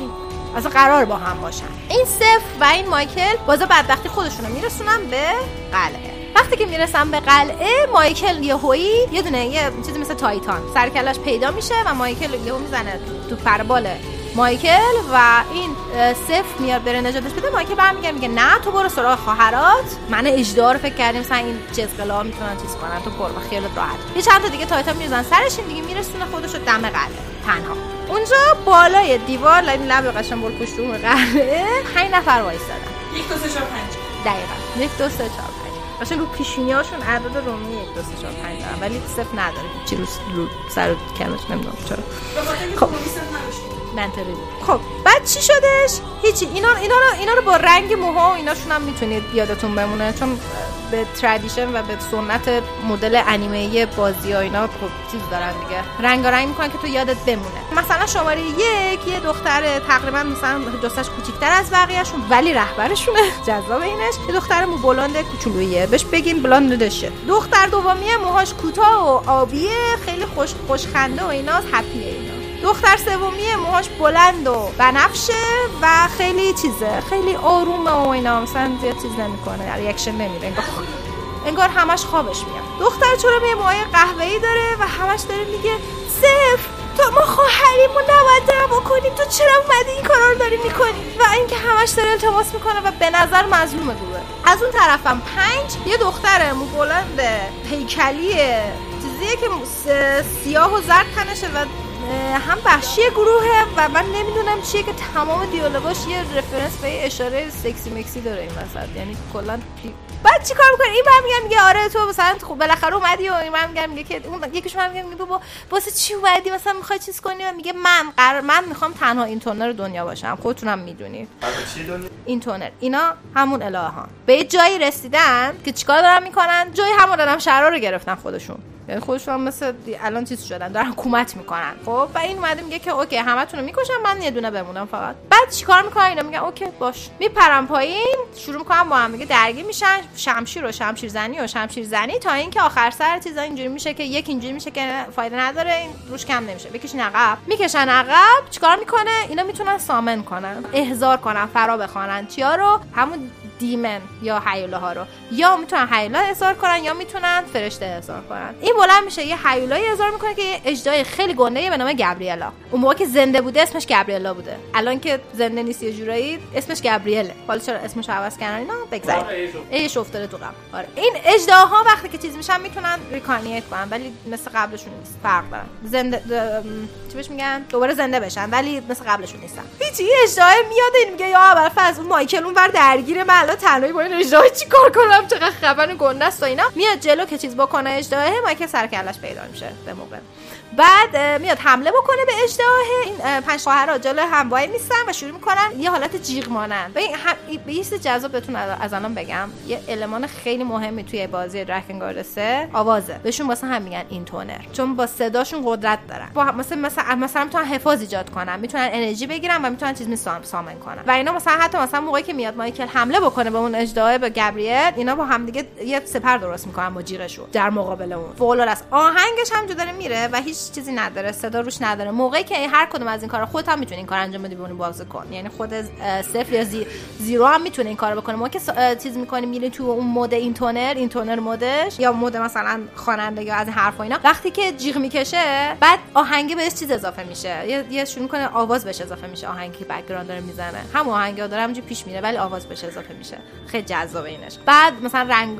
اصلا قرار با هم باشن. این صف و این مایکل بازا بدبختی خودشونو میرسونن به قلعه. وقتی که می‌رسن به قلعه مایکل یهویی یه دونه یه چیزی مثل تایتان. سرکلش پیدا میشه و مایکل یهو می‌زنه تو پربال مایکل و این صف میاد بره نجاتش بده. مایکل برمیگرده میگه نه تو برو سراغ خواهرات. من اجدا رو فکر کردیم مثلا این جزقلا می‌تونن چیز کنن. تو برو خیالت راحت. یه چند تا دیگه تایتا میرزن سرش این دیگه میرسونه خودش رو دم قلعه. تنها. اونجا بالای دیوار لب لب قشنگ بول پشت اون قلعه 5 نفر وایسادن یک دو سه چهار پنج. دقیقاً. یک دو سه چهار پنج. قشنگ رو پیشونیاشون عدد رومی یک دو سه چهار پنج دارن ولی صفر نداره. چی رو سر کمش نمی‌دونم چرا. اینکه خب. منطقی بود خب بعد چی شدش؟ هیچی اینا اینا رو اینا رو با رنگ موها و ایناشون هم می‌تونید یادتون بمونه چون به ترادیشن و به سنت مدل انیمه بازی ها اینا خب چیز دارن دیگه. رنگ رنگ می‌کنن که تو یادت بمونه. مثلا شماره یک یه دختر تقریبا مثلا جستش کوچیکتر از بقیهشون ولی رهبرشونه. جذاب اینش. یه دختر مو بلند کوچولویه. بهش بگیم بلند دشه دختر دومیه موهاش کوتاه و آبیه خیلی خوش خوشخنده و ایناست هپیه دختر سومیه موهاش بلند و بنفشه و خیلی چیزه خیلی آرومه و اینا. مثلا زیاد چیز نمی‌کنه ریاکشن نمیده. انگار انگار همش خوابش میاد. دختر چرا یه موهای قهوه‌ای داره و همش داره میگه صفر تو ما خواهریمو نباید دعوا کنیم تو چرا اومدی این کارا رو داری می‌کنی؟ و اینکه همش داره التماس می‌کنه و به نظر مظلومه گروه از اون طرفم پنج یه دختر مو بلند هیکلی چیزیه که سیاه و زرد تنشه و هم وحشی گروهه و من نمی‌دونم چیه که تمام دیالوگاش یه رفرنس به اشاره سکسی مکسی داره این وسط. یعنی کلا دی- بعد چی کار می‌کنه این برمیگرد میگه آره تو مثلا خب بالاخره اومدی و این برمیگرد میگه که اون یکیش برمیگرد میگه بابا واسه چی اومدی؟ مثلا می‌خوای چیز کنی؟ و میگه من قرار من می‌خوام تنها این تونر دنیا باشم. خودتونم می‌دونید این تونر. اینا همون الهه ها. به جایی رسیدن که چیکار دارن می‌کنن؟ جای همون آدم شهرها رو گرفتن خودشون. یعنی خودشون مثل الان چیز شدن دارن حکومت می‌کنن. خب و این اومده میگه که okay همتون رو می‌کشم من یه دونه بمونم فقط. بعد چیکار می‌کنن؟ اینا میگن okay باش. میپرن پایین شروع می‌کنن با هم دیگه درگیر میشن. شمشیر و شمشیر زنی و شمشیر زنی تا اینکه آخر سر چیزا اینجوری میشه که یک اینجوری میشه که فایده نداره این روش کم نمیشه. بکشین عقب. می‌کشن عقب چیکار می‌کنه؟ اینا می‌تونن summon کنن احضار کنن فرا بخوانن. چیا رو؟ همون demon یا هیولا ها رو. یا می‌تونن حیولا احضار کنن یا می‌تونن فرشته احضار کنن. این بلند میشه یه حیولایی احضار می‌کنه که یه اجدای خیلی گنده به نام گابریلا. اون موقع که زنده بوده اسمش گابریلا بوده. الان که زنده نیست یه جورایی اسمش گابریله. حالا چرا اسمش عوض کردن اینا؟ بگذارید ایش افتاده تو غم. آره. این اجداها وقتی که چیز میشن می‌تونن ریکارنیت کنن ولی مثل قبلشون نیست. فرق دارن. زنده چی بهش میگن؟ دوباره زنده بشن ولی مثل قبلشون نیستن. هیچ این اجداه میاد این میگه یا اول از اون مایکل اون بر درگیر من. الان تنهایی با این اجداه چیکار کنم؟ چقدر خبر گنده است و اینا؟ میاد جلو که چیز بکنه اجداه مایکل سر کلش پیدا میشه به موقع. بعد میاد حمله بکنه به اجداه این پنج خواهرها جلو هم وای میستن و شروع می‌کنن یه حالت جیغ مانن به این هم... به جذاب بهتون از الان بگم. یه المان خیلی مهمی توی بازی درکنگارد 3 آوازه. بهشون واسه هم میگن این تونر چون با صداشون قدرت دارن. با مثلا مثلا مثلا می‌تونن حفاظ ایجاد کنن. می‌تونن انرژی بگیرن و می‌تونن چیز می سام سامن کنن. و اینا مثلا حتی مثلا موقعی که میاد مایکل حمله بکنه به اون اجداه به گابریل اینا با هم دیگه یه سپر درست می‌کنن با جیغشون در مقابل اون. فوق آهنگش هم داره میره و هیچ چیزی نداره صدا روش نداره. موقعی که هر کدوم از این کارا خودت هم می‌تونی این کار انجام بدی به اون بازی کن. یعنی خود صفر یا زی... زیرو هم می‌تونه این کارو بکنه موقعی که چیز می‌کنی میری تو اون مود این تونر این تونر مودش یا مود مثلا خواننده یا از این حرفا اینا. وقتی که جیغ می‌کشه بعد آهنگ بهش چیز اضافه میشه. یه, یه شروع می‌کنه آواز بهش اضافه میشه. آهنگی بک‌گراند داره می‌زنه. هم آهنگا داره همینجوری پیش میره ولی آواز بهش اضافه میشه. خیلی جذابه اینش. بعد مثلا رنگ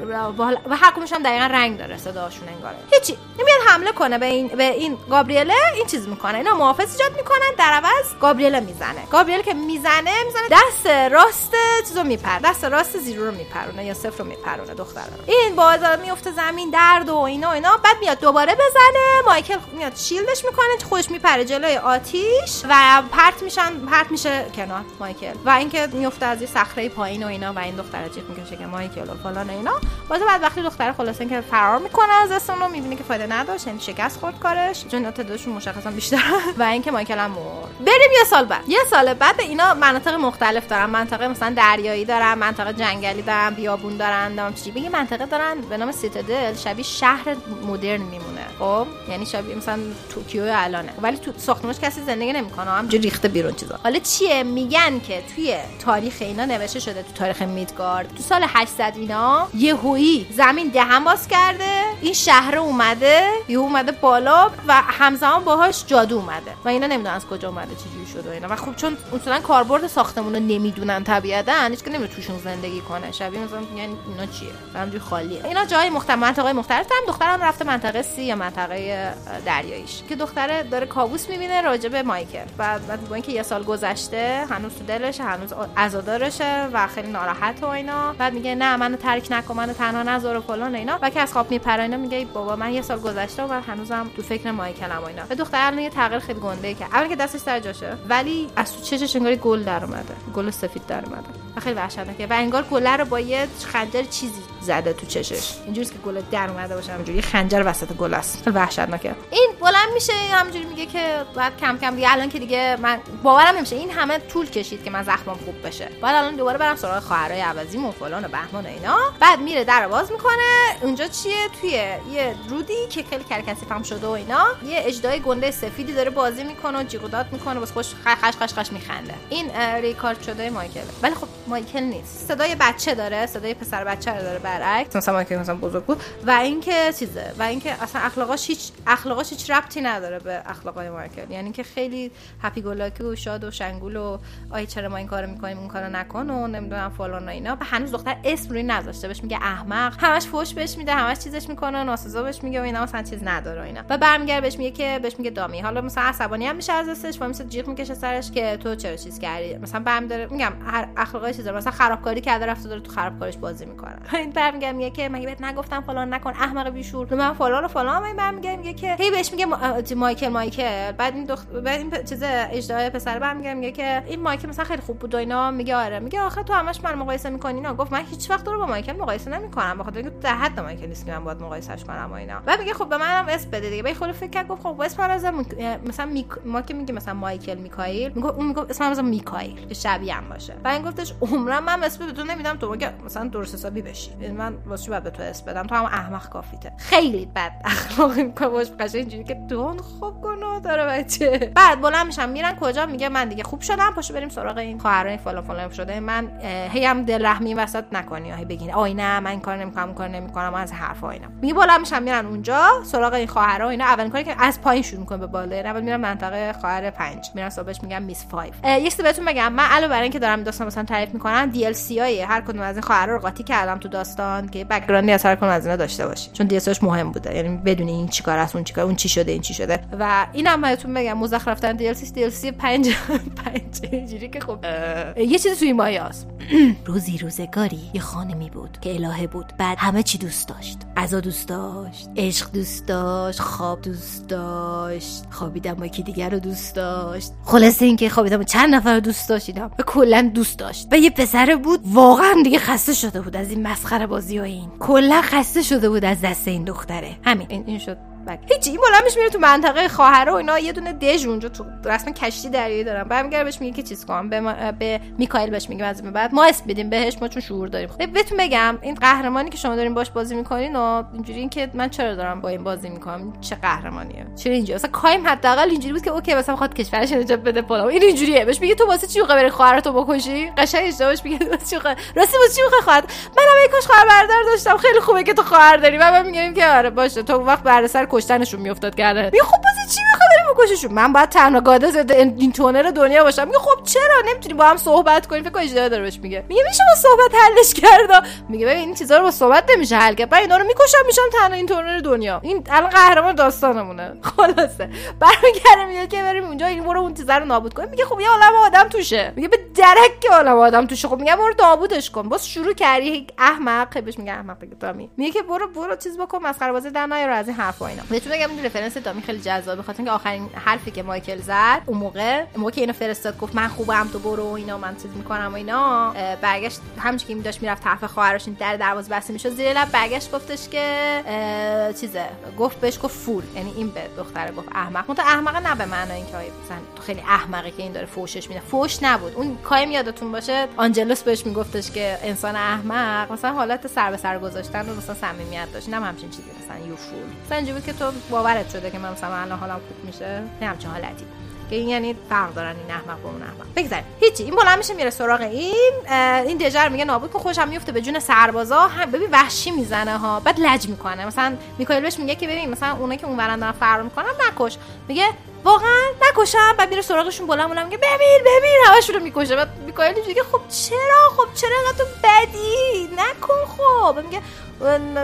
و هر کدومش هم دقیقا رنگ داره صداشون انگاره. هیچی. نمیاد حمله کنه به این به این گابریله این چیز می‌کنه اینا محافظ ایجاد می‌کنن در عوض گابریله می‌زنه. گابریل که می‌زنه می‌زنه دست راست چیزو میپر دست راست زیرو رو میپرونه یا صفر رو میپرونه دختر این بازار میفته زمین درد و اینا و اینا بعد میاد دوباره بزنه. مایکل میاد شیلدش می‌کنه خودش میپره جلوی آتیش و پرت میشن پرت میشه کنار مایکل. و اینکه میفته از یه صخره پایین و اینا و این دختر جیغ می‌کشه که مایکل و فلان و اینا. باز بعد وقتی دختر خلاصه که فرار می‌کنه از رو می‌بینه که فایده نداشت یعنی شکست خورد کارش. چون تعدادشون مشخصا بیشتر. و اینکه مایکل هم مرد. بریم یه سال بعد. یه سال بعد اینا مناطق مختلف دارن. منطقه مثلا دریایی دارن منطقه جنگلی دارن بیابون دارن دارن چی یه منطقه دارن به نام سیتادل شبیه شهر مدرن میمونه. خب؟ یعنی شبیه مثلا توکیو الانه. ولی تو ساختمونش کسی زندگی نمی‌کنه. همینجوری ریخته بیرون چیزا. حالا چیه؟ میگن که توی تاریخ اینا نوشته شده تو تاریخ میدگارد. تو سال 800 اینا یهویی زمین دهن باز کرده. این شهر اومده. یهو اومده بالا. و همزمان باهاش جادو اومده. و اینا نمی‌دونن از کجا اومده چجوری شده و اینا. و خب چون اصلا کاربرد ساختمون رو نمی‌دونن طبیعتا هیچ که نمی‌دونه توشون زندگی کنه. شبیه مثلا میگن اینا چیه؟ همجوری خالیه. اینا جای مختلف منطقه مختلف. هم دخترم رفته منطقه سی یا منطقه دریاییش. که دختره داره کابوس می‌بینه راجع به مایکل. بعد با اینکه یه سال گذشته هنوز تو دلش هنوز عزادارشه و خیلی ناراحت و اینا. بعد میگه نه منو ترک نکن منو تنها نذار و فلان اینا. و که از خواب میپره اینا میگه بابا من یه سال گذشته و هنوزم تو فکر مایکلم و اینا. و دختر الان یه تغییر خیلی گنده که اول که دستش سر جاشه ولی از تو چشش انگار گل در اومده. گل سفید در اومده. و خیلی وحشتناکه. و انگار گله رو با یه خنجر چیزی زده تو چشش. اینجوریه که گل در اومده باشه همینجوری. خنجر وسط گل است. خیلی وحشتناکه. این بلند میشه همینجوری میگه که بعد کم کم دیگه الان که دیگه من باورم نمیشه. این همه طول کشید که من زخمم خوب بشه. بعد الان دوباره برم سراغ خواهرای عوضیم و فلان و بهمان و اینا. بعد میره در باز می‌کنه. اونجا چیه؟ توی یه رودی که خیلی کرکسی هم شده و اینا. یه اجدای گنده سفیدی داره بازی می‌کنه و جیغ و داد می‌کنه واسه خوش خش خش خش میخنده. این ریکارد شده مایکل. ولی خب مایکل نیست. صدای بچه داره صدای پسر بچه رو داره برعکس. مثلا مایکل مثلا بزرگ بود و اینکه چیزه و اینکه اصلا اخلاقاش هیچ اخلاقاش هیچ ربطی نداره به اخلاقای مایکل. یعنی که خیلی هپی گلاکی و شاد و شنگول و آی چرا ما این کارو می‌کنیم اون کارو نکن و نمی‌دونم فلان و اینا. و هنوز دختر اسم روی نذاشته بهش میگه احمق. همش فوش بهش میده همش چیزش می‌کنه ناسزا بهش میگه و اینا مثلا چیز نداره و اینا. و برمیگره بهش میگه که بهش میگه دامی. حالا مثلا عصبانی هم میشه از دستش و مثلا جیغ می‌کشه سرش که تو چرا چیز کردی؟ مثلا برمیداره میگم هر اخلاقای چیزا مثلا خرابکاری کرده رفته داره تو خرابکاریش بازی می‌کنه. این برمیگره میگه که مگه بهت نگفتم فلان نکن احمق بیشور. من فلان و فلان. برمیگره میگه که هی بهش میگه ما- مایکل مایکل. بعد این دخت... بعد این چیز اجدای پسر برمیگره میگه که این مایکل مثلا خیلی خوب بود و اینا. میگه آره. میگه آخه تو همش من مقایسه می‌کنی نه گفت من هیچ وقت رو با مایکل مقایسه نمی‌کنم. بخاطر اینکه در حد مایکل نیست که من باید مقایسهش کنم و اینا. بعد میگه خب به منم اسم بده دیگه. بعد خود فکر کرد گفت خب اسم از مثلا. ما که میگه مثلا مایکل میکائیل میگه اون میگه اسم من از میکائیل که شبیه هم باشه. بعد این گفتش عمرم من اسم به تو نمیدم تو مگه مثلا درست حسابی بشی؟ یعنی من واسه باید به تو اسم بدم؟ تو هم احمق کافیته. خیلی بد اخلاقی می‌کنه باش قشنگ اینجوری که دون خوب گناه داره بچه. بعد بلند میشم میرن کجا؟ میگه من دیگه خوب شدم پاشو بریم سراغ این خواهرای فلان فلان شده. من هی هم دل رحمی وسط نکنی هی بگین. آی نه من این کار نمی‌کنم کار نمی‌کنم از حرفا اینا. میگه بلند میشم میرن اونجا سراغ این خواهرا اینا. اولین کاری که از پایین شروع می‌کنه به بالا اول میرن منطقه خواهر Five میرن صاحبش میگن Miss Five یه چیزی بهتون بگم من علاوه بر اینکه دارم داستان مثلا تعریف می‌کنم DLC های هر کدوم از این خواهرا رو قاطی کردم تو داستان که background ی از هر کدوم از اینا داشته باشی. چون دی مهم بوده یعنی بدونی این چیکار است اون چیکار اون چی شده این چی شده. و اینم بهتون بگم مزخرف رفتن دی ال سی دی ال سی 5 5 اینجوری که خب یه چیزی توی مایاست روزی روزگاری یه خانمی بود که الهه بود بعد همه چی دوست داشت. غذا دوست داشت عشق دوست داشت خواب دوست داشت. خوابیدن با یکی دیگر رو دوست داشت. خلاصه اینکه خوابیدن با چند نفر رو دوست داشت اینا و کلا دوست داشت. و یه پسر بود واقعا دیگه خسته شده بود از این مسخره بازی و این. کلا خسته شده بود از دست این دختره. همین. این شد. بک. هیچی این بلند میشه میره تو منطقه خواهره و اینا. یه دونه دژ اونجا تو رسما کشتی دریایی دارن برمیگره بهش میگه که چیز کنم به, ما- به میکائیل بهش میگه از بعد. ما اسم بدیم بهش ما چون شعور داریم. خب بهتون بگم این قهرمانی که شما دارین باش بازی می‌کنین و اینجوری این که من چرا دارم با این بازی می‌کنم؟ چه قهرمانیه؟ چرا اینجوری؟ مثلا کایم حداقل اینجوری بود که اوکی مثلا می‌خواد کشورش نجات بده فلان. این اینجوریه. بهش میگه تو واسه چی بری خواهرتو بکشی؟ قشنگ اشتباهش میگه واسه چی راستی واسه چی خواهر؟ منم یه کاش خواهر برادر داشتم. خیلی خوبه که تو خواهر داری. و من میگم که آره باشه. تو وقت بر سر کشتنشون میافتاد کرده میگه خب بکشیشون من باید تنها گاده زده این تونر دنیا باشم. میگه خب چرا؟ نمی‌تونی با هم صحبت کنیم فکر کنم اجازه داره بهش میگه. میگه میشه با صحبت حلش کرد. میگه ببین این چیزا رو با صحبت نمیشه حل کرد. بعد اینا رو می‌کشم میشم تنها این تونر دنیا. این الان قهرمان داستانمونه. خلاصه. برمیگره میگه که بریم اونجا این برو اون چیزا رو نابود کن میگه خب یه عالم آدم توشه. میگه به درک که عالم آدم توشه. خب میگه برو نابودش کن. باز شروع کردی. احمق. بهش میگه احمق دیگه دامی. میگه که برو برو چیز بکن. مسخره بازی در نیار از این حرفا اینا. بهتون بگم این رفرنس دامی خیلی جذابه. بخاطر اینکه آخرین حرفی که مایکل زد اون موقع موقع که اینو فرستاد گفت من خوبم تو برو اینا من چیز می‌کنم و اینا. برگشت همچین که این داشت می‌رفت طرف خواهرش این در دروازه بسته می‌شد زیر لب برگشت گفتش که چیزه. گفت بهش گفت فول. یعنی این به دختره گفت احمق. مت احمق نه به معنای اینکه مثلا تو خیلی احمقی که این داره فوشش میده. فوش نبود. اون کایم یادتون باشه آنجلوس بهش میگفتش که انسان احمق. مثلا حالت سر به سر گذاشتن و مثلا صمیمیت داشت. نه همچین چیزی مثلا یو فول. مثلا که تو باورت شده که من مثلا الان حالم خوب میشه. نه همچین حالتی. که این یعنی فرق دارن این احمق با اون احمق. بگذاریم. هیچی این بلند میشه میره سراغ این این دژر میگه نابود کن خوشم میفته به جون سربازا. هم ببین وحشی می‌زنه ها بعد لج می‌کنه. مثلا میکائیل بهش میگه که ببین مثلا اونا که اون ورن دارن فرار می‌کنن نکش. میگه واقعا نکشم بعد میره سراغشون بلند بلند میگه ببین ببین همشون رو می‌کشه. بعد میکائیل میگه خب چرا؟ خب چرا انقدر تو بدی؟ نکن خب. میگه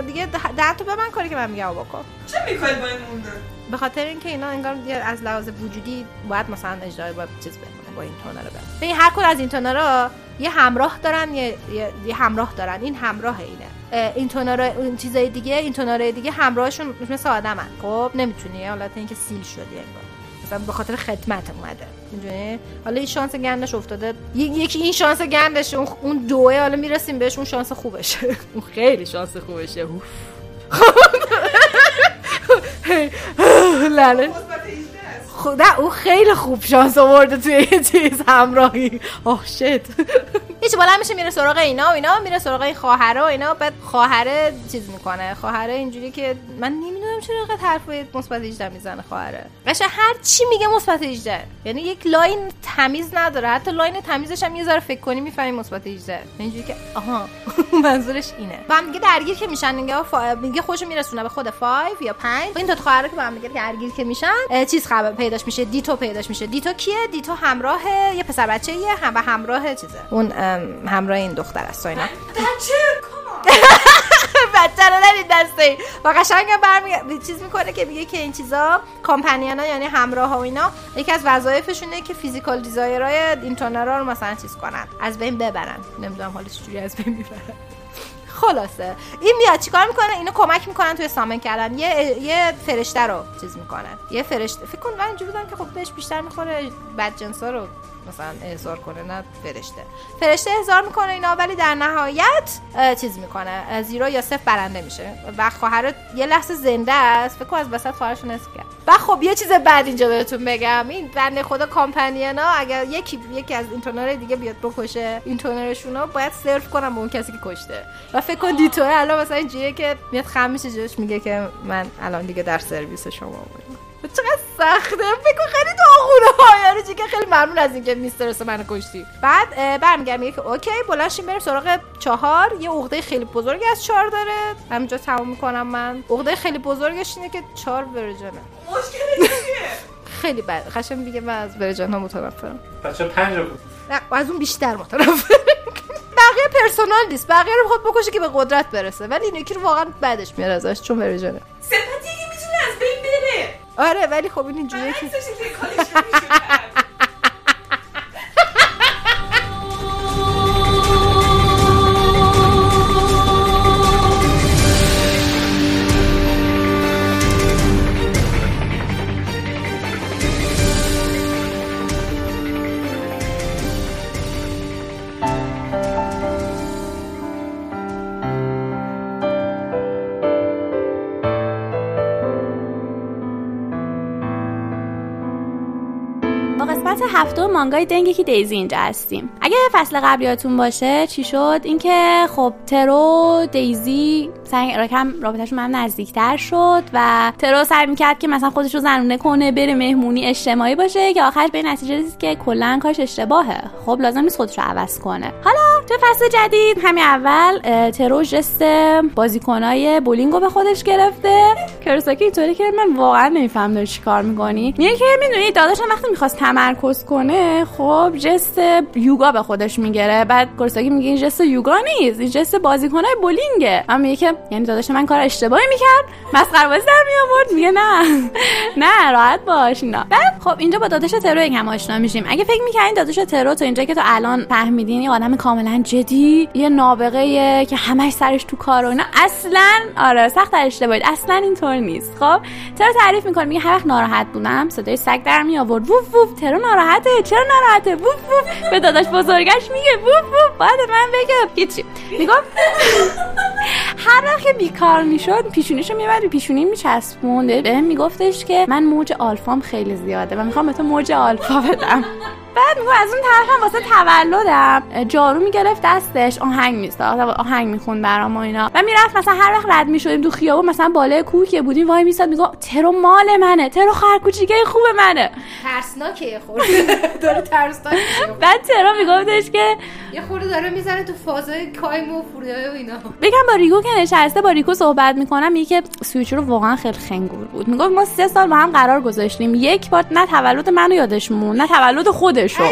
دیگه ده تا به من کاری که من میگم بکن چه می‌کنی با این مونده؟ به خاطر اینکه اینا انگار از لحاظ وجودی باید مثلا اجرای با چیز بکنه با این تونر رو ببین هر کدوم از این تونرها یه همراه دارن یه, یه, همراه دارن. این همراه اینه. این تونر این چیزای دیگه این تونرهای دیگه همراهشون مثل آدمن. خب نمی‌تونی. حالت اینکه سیل شدی انگار. مثلا به خاطر خدمت اومده. می‌دونی؟ حالا این شانس گندش افتاده. یکی این شانس گندش اون دوه حالا می‌رسیم بهش اون شانس خوبشه. اون خیلی شانس خوبشه. لعنت. مثبت 18 است خب نه او خیلی خوب شانس آورده توی یه چیز همراهی. oh shit. هیچ بالا میشه میره سراغ اینا و اینا میره سراغ این خواهره و اینا بعد خواهره چیز می‌کنه. خواهره اینجوری که من نمی‌دونم چرا اینقدر حرفای مثبت 18 می‌زنه خواهره. قشنگ هر چی میگه مثبت 18 یعنی یک line تمیز نداره. حتی line تمیزش هم یه ذره فکر کنی می‌فهمی مثبت 18 اینجوری که آها منظورش اینه. با هم دیگه درگیر که میشن. میگه فا... میگه خودشو میرسونه به خود 5 یا 5 این دو تا خواهره که با هم دیگه درگیر که میشن چیز خبر پیداش میشه. دیتو پیداش میشه. دیتو کیه؟ دیتو همراه یه پسر بچه یه هم و همراه چیزه. اون همراه این دختر است و اینا بچه رو ندید دسته. و قشنگ برمی چیز می‌کنه که میگه که این چیزا کامپنیانا یعنی همراه ها و اینا یکی از وظایفشونه که فیزیکال دیزاینرهای این تونرها رو مثلا چیز کنن. از بین ببرن. نمی‌دونم حالا چجوری از بین می‌برن. خلاصه. این میاد چیکار می‌کنه؟ اینو کمک می‌کنن توی سامن کردن. یه یه فرشته رو چیز می‌کنن یه فرشته. فکر کن من اینجوری بودم که خب بهش بیشتر می‌خوره بد جنسا رو. مثلا احضار کنه نه فرشته. فرشته احضار می‌کنه اینا ولی در نهایت چیز می‌کنه. زیرو یا صفر برنده میشه. و خواهر یه لحظه زنده است. فکر از وسط خواهرشون نصف کرد. و خب یه چیز بعد اینجا بهتون بگم. این بنده خدا کامپانینا اگر یکی یکی از اینترنر دیگه بیاد بکشه اینترنرشون رو باید سرف کنم به اون کسی که کشته. و فکر کن دیتوه الان مثلا اینجوریه که میاد خم میشه میگه که من الان دیگه در سرویس شما بودم. چقدر سخته؟ فکر کن خیلی داغونه ها یعنی چی که خیلی ممنون از اینکه mistress منو کشتی. بعد برمیگردم. میگه که okay بلندشیم بریم سراغ چهار. یه عقده خیلی بزرگی از چهار داره. همینجا تموم می‌کنم من. عقده خیلی بزرگش اینه که چهار virgin ه. مشکل؟ خیلی بد. قشنگ دیگه من از virgin ها متنفرم. بچه پنج رو بود نه از اون بیشتر متنفرم. بقیه پرسونال نیست. بقیه رو می‌خواد بکشه که به قدرت برسه. ولی این یکی رو واقعا بعدش میاد ازش چون ورژنه. سپاتی که می‌تونه از بین بره. آره ولی خب این اینجوریه که هفته مانگای دنگی که دیزی اینجا هستیم. اگه فصل قبل یادتون باشه چی شد؟ اینکه خب ترو دیزی سعی رکم رابطهشون من نزدیکتر شد و ترو سعی می‌کرد که مثلا خودش رو زنونه کنه بره مهمونی اجتماعی باشه که آخرش به نتیجه رسید که کلا کارش اشتباهه. خب لازم نیست خودش رو عوض کنه. حالا تو فصل جدید؟ همین اول ترو جست بازیکنای بولینگو به خودش گرفته. کرساکی اینطوری که من واقعا نمیفهم داری چیکار می‌کنی. میگه که می‌دونی داداشم وقتی می‌خواست تمرکز کنه خب جست یوگا به خودش می‌گیره. بعد کرساکی میگه این جست یوگا نیست این جست بازیکنای بولینگه. من میگه که یعنی داداش من کار اشتباهی می‌کرد. مسخره بازی در میآورد. میگه نه نه راحت باش اینا بعد خب اینجا با داداش ترو یکم آشنا میشیم. اگه فکر می‌کنین داداش ترو تو اینجا که تو الان فهمیدین یه آدم کاملا جدی یه نابغه که همش سرش تو کار و اینا. اصلا آره سخت در اشتباهید اصلا اینطور نیست. خب ترو تعریف می‌کنه میگه هر وقت ناراحت بودم صدای سگ در می آورد ووف ووف ترو ناراحته؟ چرا ناراحته؟ ووف ووف. به داداش بزرگش میگه ووف ووف. باید من بگه هیچی میگم هر وقت بیکار می‌شد پیشونیشو می‌برد پیشونی میچسبوند. بهم میگفتش که من موج آلفام خیلی زیاده و می‌خوام به تو موج آلفا بدم. بعد میگم از اون طرفم واسه تولدم. جارو می‌گرفت دستش آهنگ میساخت آهنگ می‌خوند برام و اینا. و می‌رفت مثلا هر وقت رد می‌شدیم تو خیابون مثلا بالای کوه که بودیم وای میساد میگم ترو مال منه ترو خرکوچیکه خوب منه. ترسناکه خورده. داره ترسناک. بعد ترو میگفتش که یه خورده داره می‌زنه تو فازای کایم و فوریای و اینا. بگم با ریکو که نشسته با ریکو صحبت می‌کنم که سویچ رو واقعا خیلی خنگور بود. می‌گفت ما سه سال با هم قرار گذاشتیم. یک بار نه تولد منو یادش مون نه تولد خودشو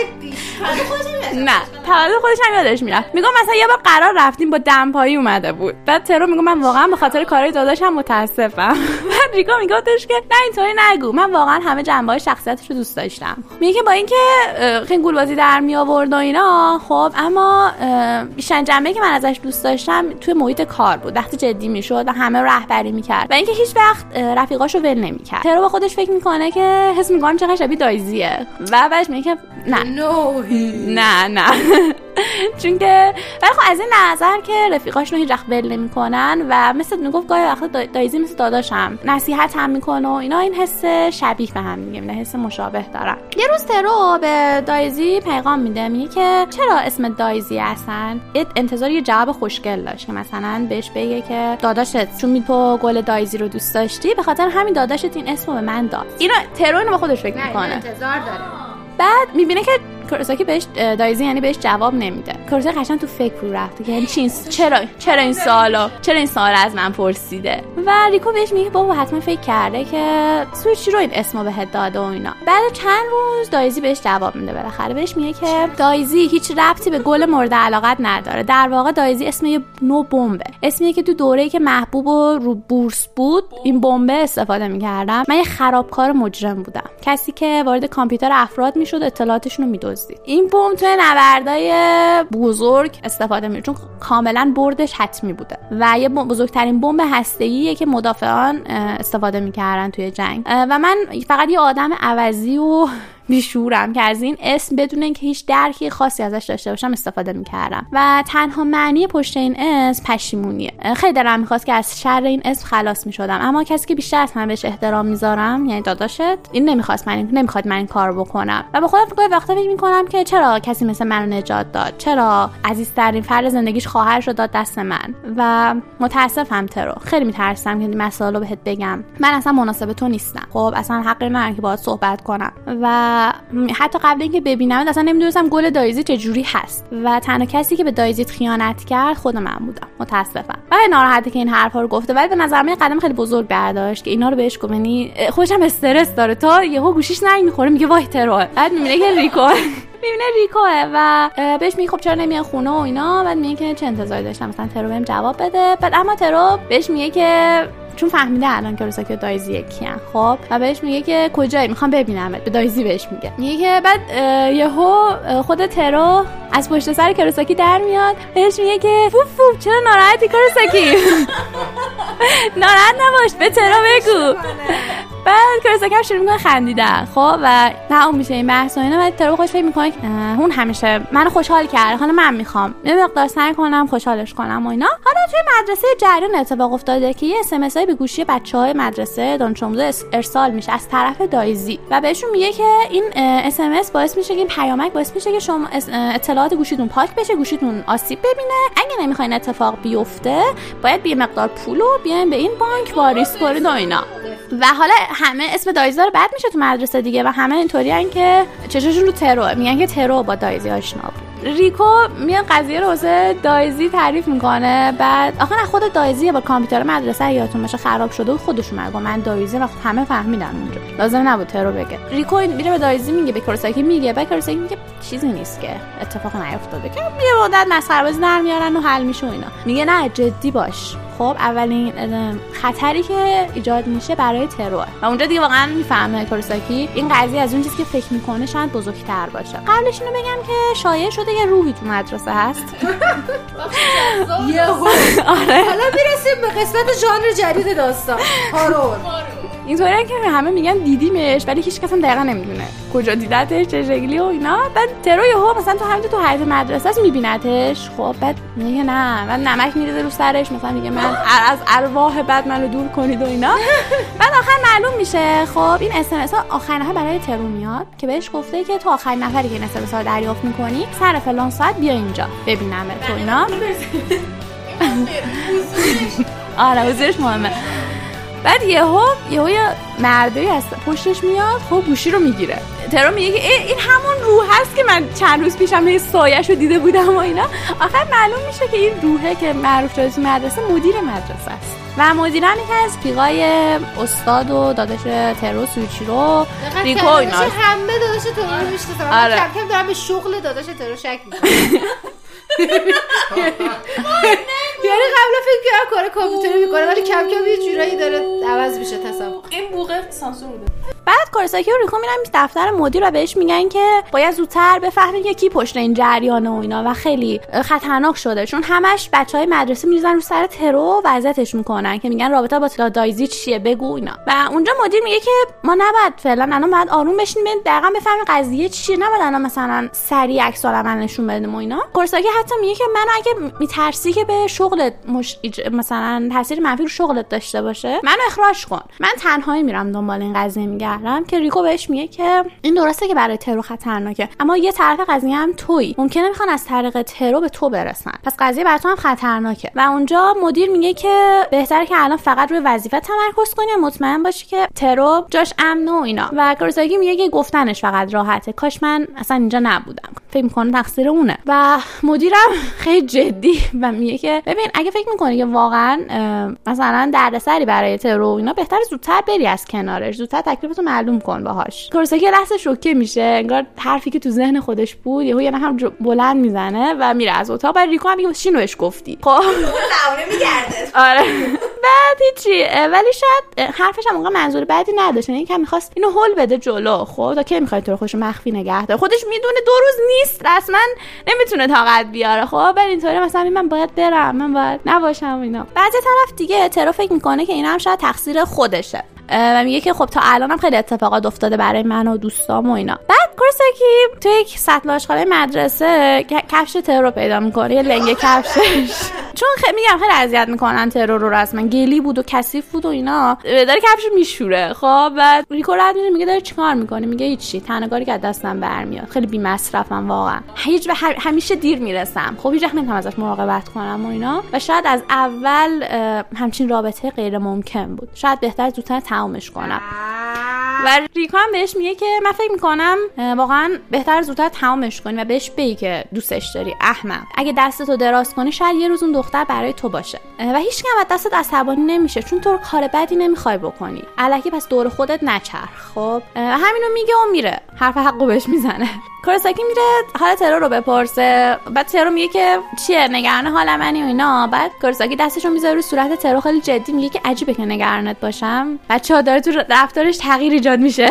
نه تولد خودش هم یادش می‌رفت میگم مثلا یه بار قرار رفتیم با دمپایی اومده بود. بعد ترو میگم من واقعا به خاطر کارهای داداشم متاسفم. بعد ریکو میگفتش که نه اینطوری نگو. من واقعا همه جنبه های شخصیتش رو دوست داشتم. میگه که با اینکه خیلی گولبازی در می آورد و اینا خب اما بیشترین جنبه که من ازش دوست داشتم توی محیط کار بود. وقتی جدی می‌شد و همه رهبری می‌کرد. و اینکه هیچ وقت رفیقاشو ول نمی‌کرد. ترو با خودش فکر می‌کنه که حس می‌کنم چقدر شبیه دایزیه. و بعدش میگه که نه. نه نه. چون که ولی خب از این نظر که رفیقاش رو هیچ وقت ول نمی‌کنن و مثل می‌گفت گاهی وقتا دا- دایزی مثل داداشم نصیحت هم می‌کنه و اینا این حس شبیه به هم میگه حس مشابه دارن. یه روز ترو به دایزی پیغام میده میگه که چرا اسم دایزی هستن یه انتظار یه جواب خوشگل داشت که مثلا بهش بگه که داداشت چون تو گل دایزی رو دوست داشتی؟ به خاطر همین داداشت این اسمو به من داد. اینو ترو اینو به خودش فکر می‌کنه. انتظار داره. بعد می‌بینه که کوروساکی بهش دایزی یعنی بهش جواب نمیده. کوروساکی قشنگ تو فکر رو رفته که یعنی چی؟ این- چرا چرا این سوالو چرا این سوال از من پرسیده؟ و ریکو بهش میگه بابا حتما فکر کرده که سویچیرو این اسمو بهت داده و اینا. بعد چند روز دایزی بهش جواب میده بالاخره. بهش میگه که دایزی هیچ ربطی به گل مورد علاقت نداره. در واقع دایزی اسم یه نوع بمبه. اسمیه که تو دوره‌ای که محبوب و رو بورس بود. این بمبه استفاده می‌کردم. من یه خرابکار مجرم بودم. کسی که وارد کامپیوتر افراد می‌شد اطلاعاتشون رو دزدی این بمب توی نبردای بزرگ استفاده میشه چون کاملا بردش حتمی بوده. و یه بزرگترین بمب هسته‌ایه که مدافعان استفاده می‌کردن توی جنگ. و من فقط یه آدم عوضی و بیشورم که از این اسم بدون اینکه هیچ درکی خاصی ازش داشته باشم استفاده می‌کردم. و تنها معنی پشت این اسم پشیمونیه. خیلی دلم می‌خواست که از شر این اسم خلاص می‌شدم. اما کسی که بیشتر از من بهش احترام می‌ذارم یعنی داداشت این نمی‌خواست من نمی‌خواد من این کار بکنم. و به خودم فکر وقتا فکر می‌کنم که چرا کسی مثل منو نجات داد؟ چرا عزیزترین فرد زندگیش خواهرش رو داد دست من؟ و متاسفم ترو. خیلی میترسم که مسائل رو بهت بگم. من اصلا مناسب تو نیستم. خب اصلا حقی ندارم که باهات صحبت کنم. و حتی قبل اینکه ببینم اصلا نمی‌دونستم گل دایزی چجوری هست. و تنها کسی که به دایزیت خیانت کرد خود من بودم. متاسفم. و ناراحته که این حرفا رو گفته. ولی به نظر من قدم خیلی بزرگ برداشت که اینا رو بهش گفت. یعنی خودش هم استرس داره. تا یهو گوشیش ننگ می‌خوره. میگه وای ترور بعد می‌بینه که ریکو. می‌بینه ریکوه و بهش میگه خب چرا نمیای خونه و اینا. بعد میگه که چه انتظاری داشتم. مثلا ترو بهم جواب بده. بعد اما ترو بهش میگه که چون فهمیده الان که روساکی و دایزی یکیان خب و بهش میگه که کجایی؟ می‌خوام ببینمت. به دایزی بهش میگه. میگه که بعد یهو خود ترو از پشت سر کروساکی در میاد. بهش میگه که فوف فوف چرا ناراحتی کروساکی؟ ناراحت نباش به ترو بگو. بعد کروساکی هم شروع می‌کنه خندیدن. خب و تموم میشه این بحث و اینا. بعد ترو خوش فکر می‌کنه که اون همیشه منو خوشحال کرد حالا من می‌خوام. یه مقدار سعی کنم خوشحالش کنم و اینا. حالا توی مدرسه جریان اتفاق افتاده که یه SMS به گوشی بچه های مدرسه دانش ارسال میشه. از طرف دایزی. و بهشون میگه که این SMS باعث میشه که این پیامک باعث میشه که شما اطلاعات گوشیتون پاک بشه گوشیتون آسیب ببینه. اگه نمی‌خواین اتفاق بیفته باید یه مقدار پول رو بیاین به این بانک واریز کنید و اینا. و حالا همه اسم دایزی رو بد میشه تو مدرسه دیگه و همه اینطوری که چشاشون رو ترو میگن که ترو با دایزی آشنا بود. ریکو میاد قضیه رو واسه دایزی تعریف می‌کنه. بعد آخه نه خود دایزی با کامپیوتر مدرسه یادتون باشه خراب شده و خودش اومد من دایزی و همه فهمیدن اونجا. لازم نبود ترو بگه. ریکو میره به دایزی میگه به میگه بعد میگه چیزی نیست که اتفاق نیفتاده. که یه مدت مسخره بازی در میارن و حل میشه و اینا. میگه نه جدی باش. خب اولین خطری که ایجاد میشه برای ترور و اونجا دیگه واقعا می‌فهمه کورساکی این قضیه از اون چیزی که فکر می‌کنه شاید بزرگتر باشه. قبلش اینو بگم که شایع شده یه روحی تو مدرسه هست. یهو. آره. حالا می‌رسیم به قسمت ژانر جدید داستان. horror اینطوری که همه میگن دیدیمش ولی هیچ کس هم دقیقا نمی‌دونه. کجا دیدتش چه شکلی و اینا. بعد ترو یهو مثلا تو همین تو حیاط مدرسه است میبینتش. خب بعد میگه نه بعد نمک میریزه رو سرش. مثلا میگه من از ارواح بد منو دور کنید و اینا. بعد آخر معلوم میشه. خب این SMS ها آخرین نفر برای ترو میاد که بهش گفته که تو آخرین نفری که این SMS ها دریافت می‌کنی سر فلان ساعت بیا اینجا ببینم تو اینا. آره حضورش مهمه. بعد یهو یهو یه مردی از پشتش میاد خب گوشی رو می‌گیره. ترو میگه که ای، این همون روح هست که من چند روز پیشم یه سایش رو دیده بودم و اینا. آخر معلوم میشه که این روحه که معروف شده تو مدرسه مدیر مدرسه است. و مدیرم یکی از پیقای استاد و داداش ترو سویچیرو ریکو اینا. همه داداش تو رو می‌شناسم آره. کم کم دارم به شغل داداش تو رو شک می‌کنم یعنی قبلا فکر کردم کار کامپیوتری می‌کنه ولی کم کم یه جورایی داره عوض میشه تصور. این بوقه سانسور بوده. بعد کورساکی و ریکو میرن دفتر مدیر و بهش میگن که باید زودتر بفهمین که کی پشت این جریانه و اینا و خیلی خطرناک شده. چون همش بچه های مدرسه میریزن رو سر ترو و اذیتش می‌کنن که میگن رابطه با تلا دایزی چیه؟ بگو اینا. و اونجا مدیر میگه که ما نباید فعلا الان باید آروم بشین ببین دقیقا بفهمین قضیه چیه. نباید الان مثلا سریع عکس العمل نشون بدیم و اینا. کورساکی حتی میگه که من اگه میترسی که به شغلت مش... مثلا تاثیر منفی رو شغلت داشته باشه منو اخراج کن. من تنهایی میرم دنبال این قضیه میگردم که ریکو بهش میگه که این درسته که برای ترو خطرناکه اما یه طرف قضیه هم تویی. ممکنه می‌خوان از طریق ترو به تو برسن. پس قضیه بر تو هم خطرناکه. و اونجا مدیر میگه که بهتره که الان فقط روی وظیفه تمرکز کنی مطمئن باشی که ترو جاش امن و اینا. و کورساکی میگه که گفتنش فقط راحته. کاش من اصلا اینجا نبودم. فکر می‌کنه تقصیر اونه. و مدیرم خیلی جدی و میگه که ببین اگه فکر می‌کنی که واقعا مثلا دردسری برای ترو اینا بهتر زودتر بری از کنارش. زودتر تکلیفتو معلوم کن باهاش. کورساکی لحظه شوکه میشه انگار حرفی که تو ذهن خودش بود یهو یه نفر جو- بلند می‌زنه و میره از اتاق. بعد ریکو هم میگه چی نوش گفتی. خب. میگرده. آره. بعد هیچی. ولی شاید حرفش هم اونقدر منظور بعدی نداشت. یعنی که می‌خواست اینو هول بده جلو. خب. تا کی می‌خواد تو رو خوش مخفی نگه داره خودش می‌دونه دو روز نیست. رسما نمی‌تونه طاقت بیاره. خب. ولی اینطوری مثلا من باید برم. من باید نباشم اینا. بعد طرف دیگه ترو فکر می‌کنه که اینا هم شاید تقصیر خودشه. و میگه که خب تا الانم خیلی اتفاقات افتاده برای من و دوستام و اینا. بعد کورساکی تو یک سطل آشغالای مدرسه کفش ترو رو پیدا می‌کنه یه لنگه کفشش. چون خیلی میگم خیلی اذیت می‌کنن ترور رو رسما. گلی بود و کثیف بود و اینا. داره کفش میشوره. خب بعد ریکو رد میشه میگه داره چیکار می‌کنه؟ میگه هیچی. تنگاری که از دستم برمیاد. خیلی بی مصرفم واقعا. هیچ و همیشه دیر می‌رسم. خب هیچ وقت نمی‌تونم ازش مراقبت کنم و اینا. و شاید از اول همچین رابطه غیر ممکن بود. شاید بهتر زودتر تمامش کنم. و ریکو هم بهش میگه که من فکر می‌کنم واقعا بهتر زودتر تمامش کنی و بهش بگی که دوستش داری. احمق. اگه دستتو دراز کنی شاید یه روز اون دختر برای تو باشه. و هیچ کم از دستت عصبانی نمیشه چون تو کار بدی نمی‌خوای بکنی. الکی پس دور خودت نچرخ خب؟ همینو میگه و میره. حرف حقو بهش می‌زنه. کورساکی میره حال ترو رو بپرسه. بعد ترو میگه که چیه نگران حال منی و اینا. بعد کورساکی دستشو می‌ذاره رو صورت ترو خیلی جدی میگه که عجیبه که نگرانت باشم. بچه ها داره تو رفتارش تغییر ایجاد میشه.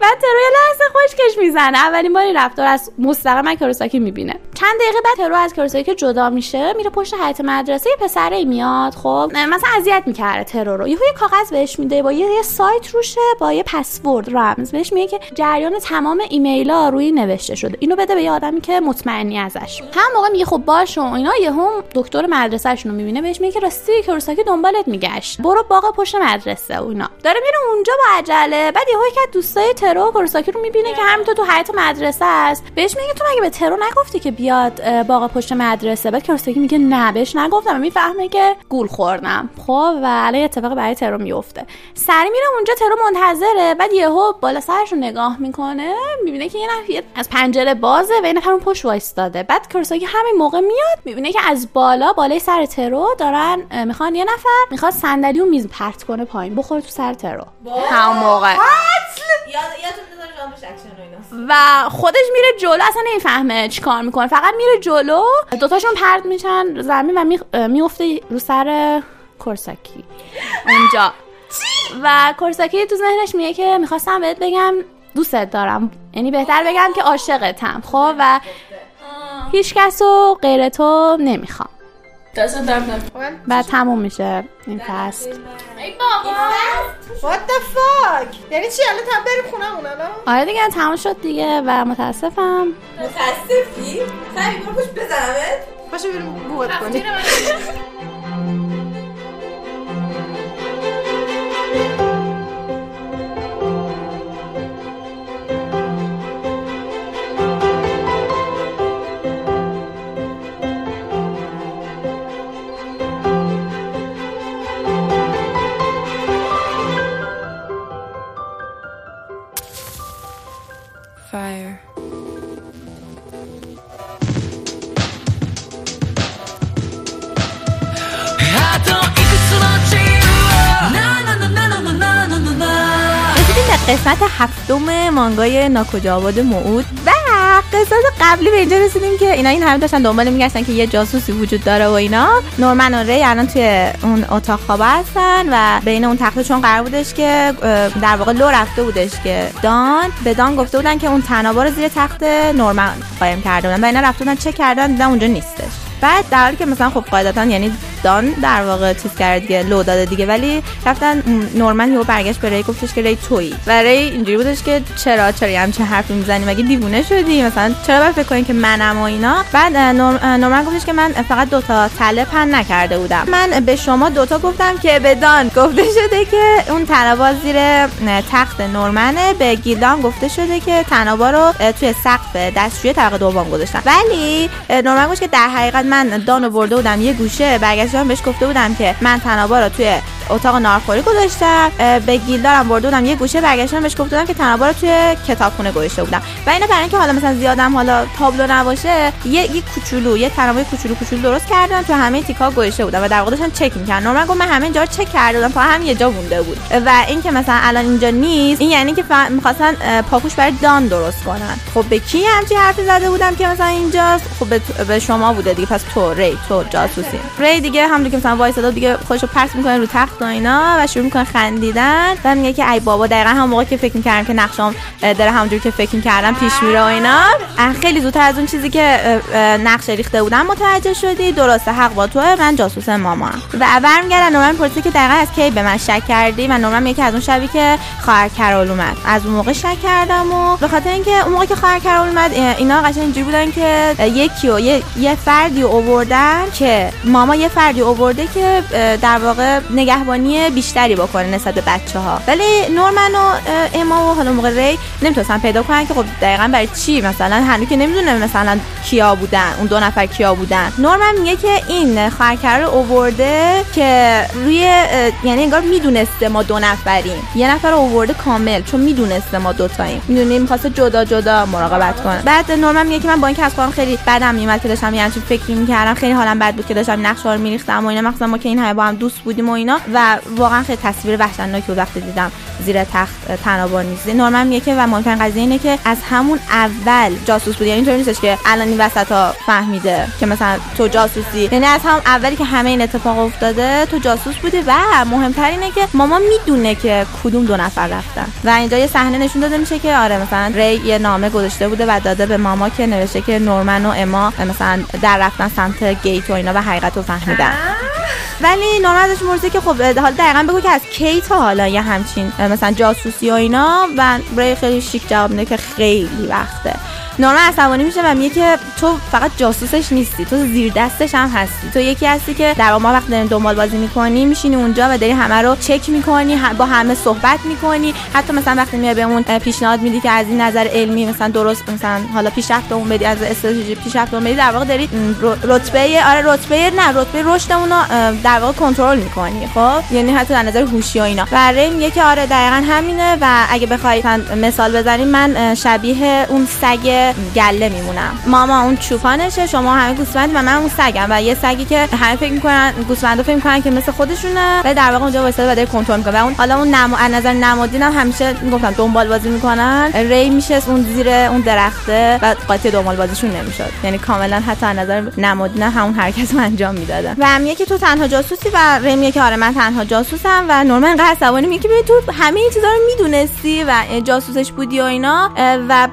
بعد ترو یه لحظه خشکش می‌زنه. اولین بار این رفتار از مستقیما کورساکی می‌بینه. چند دقیقه بعد ترو از کورساکی جدا میشه میره پشت حیاط مدرسه یه پسره میاد خب مثلا اذیت می‌کرده ترو رو. یهو یه کاغذ بهش میده با یه, سایت روشه با یه پسورد رمز. بهش میگه که جریان تمام ایمیلا روی نوشته شده. اینو بده به یه آدمی که مطمئنی ازش. هم موقع میگه خب باش و اینا یهو دکتر مدرسهشون رو می‌بینه بهش میگه که راستی کورساکی دنبالت میگشت. برو باغ پشت مدرسه و اینا. داره میره اونجا با عجله. بعد یهو از دوستای ترو کورساکی رو می‌بینه که همینطور تو حیاط مدرسه است. بهش میگه تو مگه به ترو نگفتی که بیاد باغ پشت مدرسه؟ بعد کورساکی میگه نه بهش نگفتم. و می‌فهمه که گول خوردم. خب و الان یه اتفاق برای ترو میفته سری میره اونجا ترو منتظره. بعد یهو بالا سرش رو نگاه می‌کنه می‌بینه که یه نفر از پنجره بازه و یه نفر اون پشت وایستاده. بعد کورساکی همین موقع میاد می‌بینه که از بالا بالای سر ترو دارن می‌خوان یه نفر می‌خواد صندلی و میز پرت کنه پایین. بخوره تو سر ترو همون موقع. و اینا. و خودش میره جلو اصلا نمی‌فهمه چیکار می‌کنه. فقط میره جلو. دوتاشون پرت میشن زمین و می- میفته رو سر کورساکی. اونجا. و کورساکی تو ذهنش میگه که می‌خواستم بهت بگم دوستت دارم. یعنی بهتر بگم که عاشقتم خب؟ و هیچ کس رو غیر تو نمی‌خوام. بعد تموم میشه این فصل. ای بابا. What the fuck? یعنی چی؟ الان تا بریم خونه اون الان؟ آره دیگه تموم شد دیگه و متاسفم. متاسفی؟ سعی برو خوش بزنمت. باشه بریم بوت کنیم. Fire. قسمت هفتم مانگای ناکجا آباد موعود و قسمت قبلی به اینجا رسیدیم که اینا این همه داشتن دنبال میگشتن که یه جاسوسی وجود داره و اینا. نورمن و ری الان توی اون اتاق خواب هستن و بین اون تخته چون قرار بودش که در واقع لو رفته بودش که دان به دان گفته بودن که اون تنابا رو زیر تخت نورمن قایم کرده بودن و اینا رفته بودن چک کردن دیدن اونجا نیستش. بعد در حالی که مثلا خب قاعدتا یعنی دان در واقع چیز کرده دیگه لو داده دیگه. ولی رفتن نورمن یهو برگشت به ری گفتش که ری تویی. و ری اینجوری بودش که چرا چرا همچین حرفی می‌زنی؟ مگه دیوونه شدی؟ مثلا چرا باید فکر کنی که منم و اینا؟ بعد نورمن گفتش که من فقط دوتا تله پن نکرده بودم. من به شما دوتا گفتم که به دان گفته شده که اون تنابا زیر تخت نورمنه. به گیلدان گفته شده که تنابا رو توی سقف دستشوی طبقه دوم گذاشتن. ولی نورمن گفت که در حقیقت من دانو برده بودم یه گوشه. برگشت برگشتم بهش گفته بودم که من تنابا رو توی اتاق نارخوری گذاشتم به گیلدارم برده بودم یه گوشه برگشتم بهش گفته بودم که تنابا رو توی کتابخونه گذاشته بودم. و اینا برای اینکه حالا مثلا زیادم حالا تابلو نباشه یه یه کوچولو یه تنابای کوچولو کوچولو درست کردم تو همه تیکا گذاشته بودم و در واقع داشتم چک می‌کردم. نورمال گفت من همه جا چک کرده بودم تا هم یه جا مونده بود. و اینکه مثلا الان اینجا نیست این یعنی که می‌خواستن پاپوش برای دان درست کنن. خب به کی همچی حرفی زده بودم که مثلا اینجاست؟ خب به شما بوده دیگه پس تو ری تو جاسوسی. ری دیگه هم که مثلا وایساده دیگه خودشو پرس می‌کنه رو تخت و اینا و شروع می‌کنه خندیدن و میگه که ای بابا دقیقا هم موقع که فکر می‌کردم که نقشام داره همونجور که فکر می‌کردم پیش میره و اینا. خیلی زودتر از اون چیزی که نقش ریخته بودم متوجه شدی. درسته حق با توه. من جاسوس ماما. و برمیگردن نورمن پرسه که دقیقا از کی به من شک کردی؟ و نورمن که از اون شبی که خواهر کرول اومد. از اون موقع شک کردم و به خاطر اینکه اون موقع که خواهر کرول اومد اینا قشنگ اینجوری بودن که یکی و یه, یه فردی اووردن که ماما یه فردی اوورده که در واقع نگهبانی بیشتری بکنه نسبت به بچه ها ولی نورمن و اما و حالا موقع ری نمی‌تونستن پیدا کنن که خب دقیقا برای چی؟ مثلا هنوز که نمی‌دونه مثلا کیا بودن اون دو نفر کیا بودن. نورمن میگه که این خواهرکر رو اوورده که روی یعنی انگار می‌دونسته ما دو نفریم. یه نفر اوورده کامل چون می‌دونسته ما دو تاییم می‌دونی می‌خواسته جدا جدا مراقبت کنه. بعد نورمن میگه که من با اینکه از خودم خیلی بدم میومد که داشتم یه همچین فکری می‌کردم خیلی حالم بد بود که داشتم نقشه رو میریختم و اینا. مخصوصا ما که این همه با هم دوست بودیم و اینا. و واقعا خیلی تصویر وحشتناکی بود وقتی دیدم زیر تخت تنابا نیست. نورمن میگه که و مهمترین قضیه اینه که از همون اول جاسوس بود. یعنی اینطوری نیستش که الان این وسط ها فهمیده که مثلا تو جاسوسی. یعنی از هم اولی که همه این اتفاق افتاده تو جاسوس بودی و مهمتر اینه که ماما می‌دونه که کدوم دو نفر رفتن. و اینجا یه صحنه نشون داده میشه که آره مثلا ری یه نامه گذاشته بوده و داده به ماما که نوشته که نورمن و اما مثلا در رفتن سمت گیت و اینا و حقیقت رو فهمیدن. ولی نورمن ازش مرزه که خب حالا دقیقا بگو که از کی تا حالا یه همچین مثلا جاسوسی و اینا و ری خیلی شیک جواب میده که خیلی وقته. نورمن عصبانی میشه و میگه که تو فقط جاسوسش نیستی تو زیر دستش هم هستی. تو یکی هستی که در ما وقت داریم دنبال بازی می‌کنی میشینی اونجا و داری همه رو چک می‌کنی با همه صحبت می‌کنی. حتی مثلا وقتی میای بهمون پیشنهاد میدی که از این نظر علمی مثلا درست مثلا حالا پیشرفت اون بدی از استراتژی پیشرفت اون بدی در واقع داری رتبه آره رتبه نه رتبه رشد اونو در واقع کنترل می‌کنی خب؟ یعنی حتی از نظر هوشی و اینا. و میگه که آره دقیقا همینه و اگه بخوای مثال بزنیم من شبیه اون سگ گله میمونم. ماما اون چوپانشه شما همه گوسفند و من اون سگم. و یه سگی که همه فکر می‌کنن گوسفندا فکر می‌کنن که مثل خودشونه و در واقع اونجا واسه و کنترل می‌کنه. و اون حالا اون نمو از نظر نمادین هم همیشه می‌گفتن دنبال بازی می‌کنن. ری میشه اون زیر اون درخته و قاطی دنبال بازیشون نمی‌شد. یعنی کاملا حتی از نظر نمادین همون حرکت رو انجام می‌دادن. و میگه که تو تنها جاسوسی و ری که آره من تنها جاسوسم و نورمن قصد عصبانی میگه که تو همه این چیزا رو می‌دونستی و جاسوسش بودی و اینا و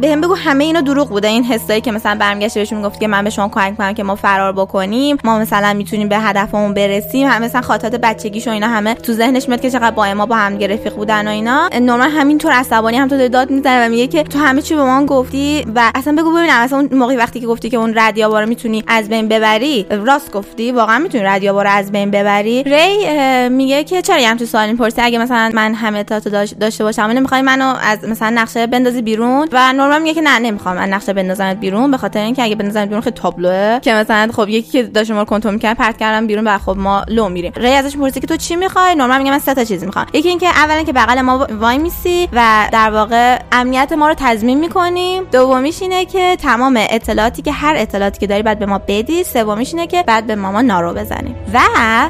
بهم بگو همه اینا دروغ بوده. این حسایی که مثلا برمیگشته بهشون می‌گفت که من به شما کمک می‌کنم که ما فرار بکنیم ما مثلا می‌تونیم به هدفمون برسیم. هم مثلا خاطرات بچگیش و اینا همه تو ذهنش میاد که چقدر با ما با هم رفیق بودن و اینا. نورمال همینطور عصبانی هم تو داد می‌زنه و میگه که تو همه چی به ما گفتی و اصلا بگو ببینم اصلا اون موقعی وقتی که گفتی که اون رادیو می‌تونی از بین ببری راست گفتی؟ واقعا می‌تونی رادیو از بین ببری؟ ری میگه که چرا هم تو سوال پرسی اگه مثلا من همه تا داشته باشم نمی‌خوای منو از مثلا نقشه بندازی بیرون؟ و نورمال میگه که نه نمی‌خوام من نقشه بندازمت بیرون به خاطر اینکه اگه بندازمت بیرون خیلی تابلوه. که مثلا خب یکی که داشت ما رو کنترل می‌کنه پرت کردم بیرون و خب ما لو میریم. ری ازش می‌پرسه که تو چی می‌خوای؟ نورمال میگه من سه تا چیز می‌خوام. یکی اینکه اولا که بغل ما وای میسی و در واقع امنیت ما رو تضمین می‌کنی. دومیش اینه که تمام اطلاعاتی که هر اطلاعاتی که داری بعد به ما بدی. سومیش اینه که بعد به ماما نارو بزنی. و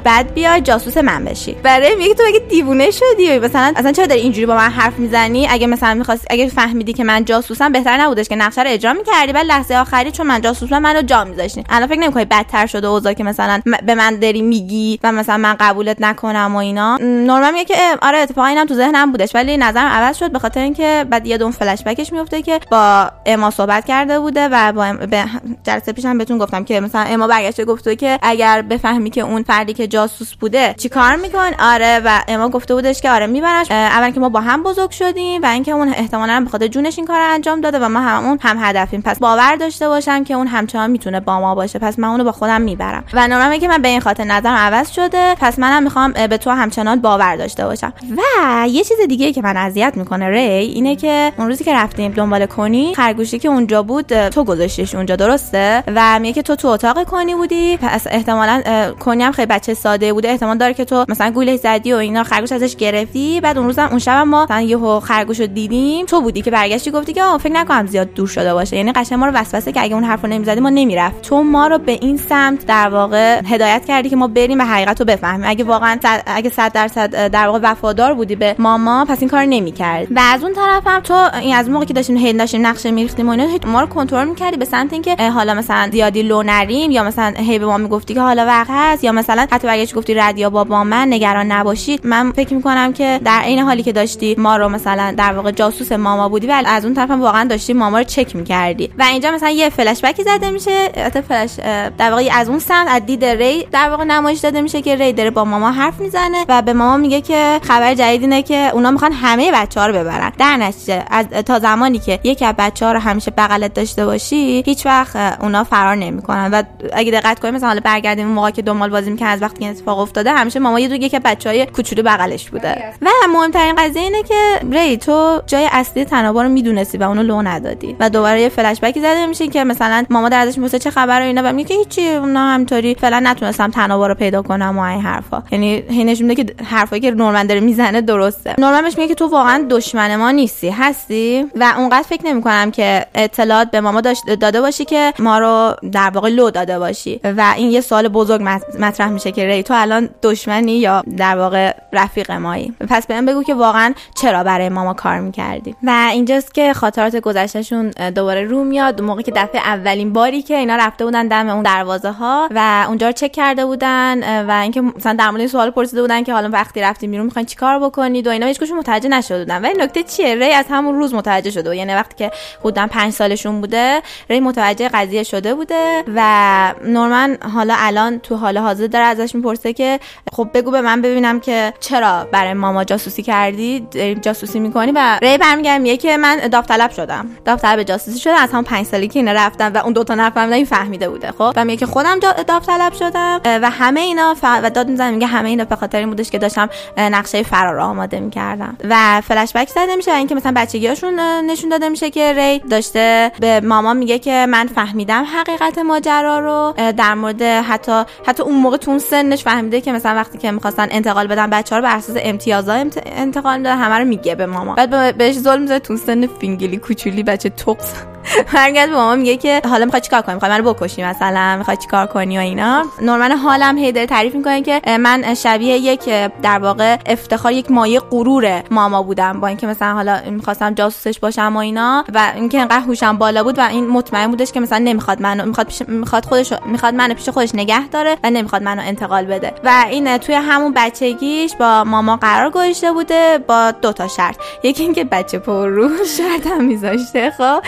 بعد بیای جاسوس من بشی. برای میگه تو اگه دیوونه شدی مثلا اصلا چرا داری اینجوری با من حرف می‌زنی؟ اگه مثلا می‌خواستی اگه فهمیدی که من جاسوسم بهتر نبودش که نقشه رو اجرا می‌کردی. بعد لحظه آخری چون من جاسوسم منو جا میذاشتی. الان فکر نمی‌کنی بدتر شده اوضاع که مثلا به من داری میگی و مثلا من قبولت نکنم و اینا. نورمال میگه که آره اتفاقا اینم تو ذهنم بودش ولی نظرم عوض شد به خاطر اینکه بعد یه دون فلش بکش میفته که با اما صحبت کرده بوده و با به جلسه پیشم بهتون گفتم که مثلا اما برگشته گفته که اگر بفهمی که اون فردی که جاسوس بوده چیکار میکن آره و اما گفته بودش که آره میبرش اول که ما با هم بزرگ شدیم و اینکه اون احتمالاً به خاطر جونش این کار انجام انجام داده و ما هممون هم هدفیم. پس باور داشته باشم که اون همچنان می‌تونه با ما باشه. پس من اونو با خودم می‌برم. و نورمن که من به این خاطر نظرم عوض شده. پس منم می‌خوام به تو همچنان باور داشته باشم. و یه چیز دیگه که من اذیت می‌کنه ری اینه که اون روزی که رفتیم دنبال کنی خرگوشی که اونجا بود تو گذاشتیش اونجا درسته؟ و میگه که تو تو اتاق کنی بودی. پس احتمالا کنی هم خیلی بچه ساده بوده. احتمال داره که تو مثلا گوله زدی و اینا خرگوش ازش گرفتی. بعد اون روزم اون شب ما مثلا یهو خرگوش دیدیم. تو بودی که برگشتی گفتی که فکر نکنم زیاد دور شده باشه. یعنی قشنگ ما رو وسوسه که اگه اون حرفو نمی‌زدی ما نمی‌رفت تو ما رو به این سمت در واقع هدایت کردی که ما بریم و حقیقت رو بفهمیم. اگه واقعا اگه 100 درصد در واقع وفادار بودی به ماما پس این کار نمی‌کرد و از اون طرف هم تو این از موقعی که داشتیم هی داشتیم نقشه میریختیم و اینا ما رو کنترل می‌کردی به سمت اینکه حالا مثلا زیادی لو نریم یا مثلا هی به ما می‌گفتی که حالا وقت هست یا مثلا حتی اگه گفتی ردیا بابا من نگران نباشید من فکر می‌کنم که در عین حالی که داشتی ما رو مثلا در واقع جاسوس ماما بودی ولی از اون طرف هم واقعا داشتی ماما رو چک می‌کردی. و اینجا مثلا یه فلش بکی زده میشه البته فلش در واقع از اون سمت از دید ری در واقع نمایش داده میشه که ری داره با ماما حرف می‌زنه و به ماما میگه که خبر جدید اینه که اونا می‌خوان همه بچه ها رو ببرن. در نتیجه از تا زمانی که یکی از بچه ها رو همیشه بغلت داشته باشی هیچ وقت اونا فرار نمی‌کنن. و اگه دقت کنیم مثلا حالا برگردیم اون موقع که دنبال بازی که از وقتی این اتفاق افتاده همیشه ماما یه دو که بچهای کوچولو بغلش بوده. و مهمترین قضیه اینه که ری تو جای اصلی تنابا رو می‌دونستی و اونو لو ندادی. و دوباره یه فلش بکی زده میشه که مثلا ماما در ازش می‌پرسه چه خبره اینا. و میگه که هیچی اونا همینطوری فعلا نتونستم تنابا رو پیدا کنم و این حرفا. یعنی هینش میگه که حرفایی که نورمن داره می‌زنه درسته. نورمن بهش میگه که تو واقعا دشمن ما نیستی. هستی؟ و اونقدر فکر نمی‌کنم که اطلاعات به ماما داده باشی که ما رو در واقع لو داده باشی. و این یه سوال بزرگ مطرح میشه که ری تو الان دشمنی یا در واقع رفیق مایی؟ پس بهم بگو که واقعا چرا برای ماما کار می‌کردی؟ و اینجاست که خاطرات گذشتهشون دوباره رو میاد. موقعی که دفعه اولین باری که اینا رفته بودن دم اون دروازه ها و اونجا رو چک کرده بودن و اینکه مثلا در مورد سوال پرسیده بودن که حالا وقتی رفتیم بیرون می‌خواین چیکار بکنید و اینا هیچ متوجه نشده بودن ولی نکته چیه؟ ری از همون روز متوجه شده یعنی وقتی که حدودا 5 سالشون بوده ری متوجه قضیه شده بوده و نورمن حالا الان تو حال حاضر داره ازش می‌پرسه که خب بگو به من ببینم که چرا برای ماما جاسوسی کردی جاسوسی می‌کنی؟ و ری برمیگرده میگه که من داوطلب شدم. داوطلب جاسوسی شدم از همون 5 سالی که اینا رفتم و اون دو تا نفهمیدن این فهمیده بوده خب؟ و میگه که خودم داوطلب شدم و همه اینا ف... و داد می‌زنه میگه همه اینا به خاطر این بودش که داشتم نقشه فرار آماده می‌کردم. و فلش بک زده میشه و اینکه مثلا بچگیاشون نشون داده میشه که ری داشته به ماما میگه که من فهمیدم حقیقت ماجرا رو در مورد حتی حتی اون موقع تو اون سنش فهمیده که مثلا وقتی که می‌خواستن انتقال بدن بچه ها رو بر اساس امتیازا انتقال می‌دادن همه رو میگه به ماما بعد بهش ظلم می‌زنه تو سن فینگلی کوچولی بچه توپس برگرد به ماما میگه که حالا می‌خوای چیکار کنی؟ می‌خوای منو بکشی مثلا؟ می‌خوای چیکار کنی و اینا؟ نورمن حالم هی تعریف می‌کنه که من شبیه یک در واقع افتخار یک مایه غرور ماما بودم با اینکه مثلا حالا می‌خواستم جاسوسش باشم و اینا و اینکه انقدر هوشم بالا بود و این مطمئن بودش که مثلا نمی‌خواد منو می‌خواد پیش می‌خواد خودش می‌خواد منو پیش خودش نگه داره و نمی‌خواد منو انتقال بده. و این توی همون بچگیش با ماما قرار گذاشته بوده با دو تا شرط. یکی اینکه بچه پر رو شرط میذاشته خب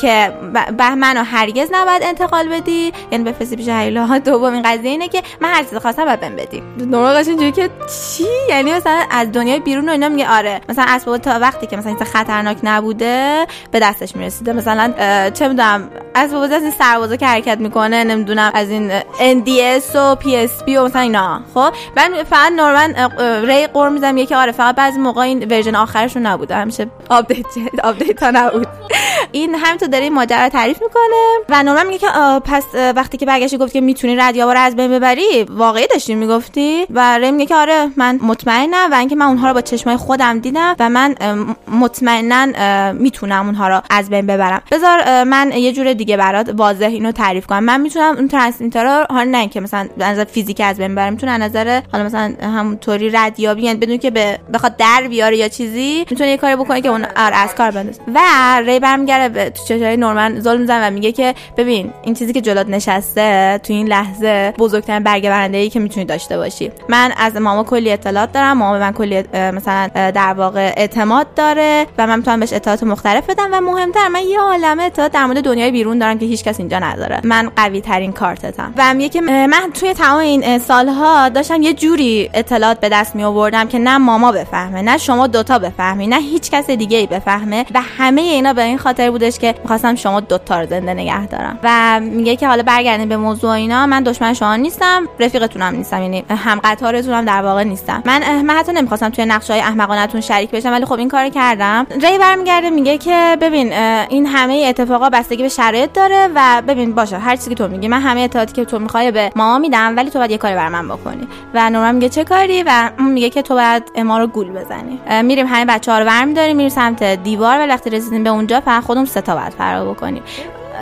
که به منو هرگز نباید انتقال بدی. یعنی بفرستی پیش هیلا دومین قضیه اینه که من هر چیزی خواستم بعد بهم بدی. نورمال اینجوری که چی؟ یعنی مثلا از دنیای بیرون و اینا میگه آره مثلا اسباب تا وقتی که مثلا خطرناک نبوده به دستش می‌رسیده. مثلا چه می‌دونم از از این سربازا که حرکت می‌کنه نمی‌دونم از این NDS و PSP و مثلا اینا خب؟ من فقط نورمن ری قور می‌زنم یکی آره فقط بعضی موقع این version آخرشون نبوده. همیشه update update ها نبود. این همینطور داره این ماجرا تعریف می‌کنه. و نورمن میگه که پس وقتی که برگشتی گفتی که می‌تونی ردیابا رو از بین ببری واقعی داشتی می‌گفتی؟ و ری میگه که آره من مطمئنم و اینکه من اونها رو با چشمای خودم دیدم و من مطمئنا می‌تونم اونها رو از بین ببرم. بذار من یه جور دیگه برات واضح اینو تعریف کنم. من می‌تونم اون transmitter رو حالا نه که مثلا نظر فیزیک از بین ببرم می‌تونه نظر حالا مثلا همونطوری ردیابی یعنی بدون که بخواد در بیاره یا چیزی می‌تونه یه کاری بکنه که اون آره از کار بندازه. و ری برمیگره تو چشای نورمن ظلم می‌زنه و میگه که ببین این چیزی که جلوت نشسته تو این لحظه بزرگترین برگه برنده ای که می‌تونی داشته باشی. من از ماما کلی اطلاعات دارم ماما من کلی مثلا در واقع اعتماد داره و من می‌تونم بهش اطلاعات مختلف بدم و مهمتر من یه عالمه اطلاعات در مورد دنیای بیرون دارم که هیچ کس اینجا نداره. من قوی ترین کارتتم. و میگه که من توی تمام این سالها داشتم یه جوری اطلاعات به دست می آوردم که نه ماما بفهمه نه شما دوتا بفهمی نه هیچ کس دیگه ای بفهمه و همه اینا به این خاطر بودش که می‌خواستم شما دوتا رو زنده نگه دارم. و میگه که حالا برگردین به موضوع اینا. من دشمن شما نیستم رفیقتونم نیستم یعنی هم قطارتونم در واقع نیستم. من من حتی نمی‌خواستم توی نقشه های احمقانتون شریک بشم ولی خب این کار کردم. ری برمیگرده میگه که ببین این همه اتفاقا بستگی به شرایط داره و ببین باشه هر چیزی که تو میگی. من همه اطلاعاتی که تو می‌خوای به ماما میدم ولی تو باید یه کاری بر من بکنی. و نورمن میگه چه کاری؟ و میگه که تو باید ما رو گول بزنی. میریم همه بچه ها رو برمیداریم میریم سمت دیوار. و وقتی رسیدیم به اونجا فقط خودمون سه باید فرار بکنیم.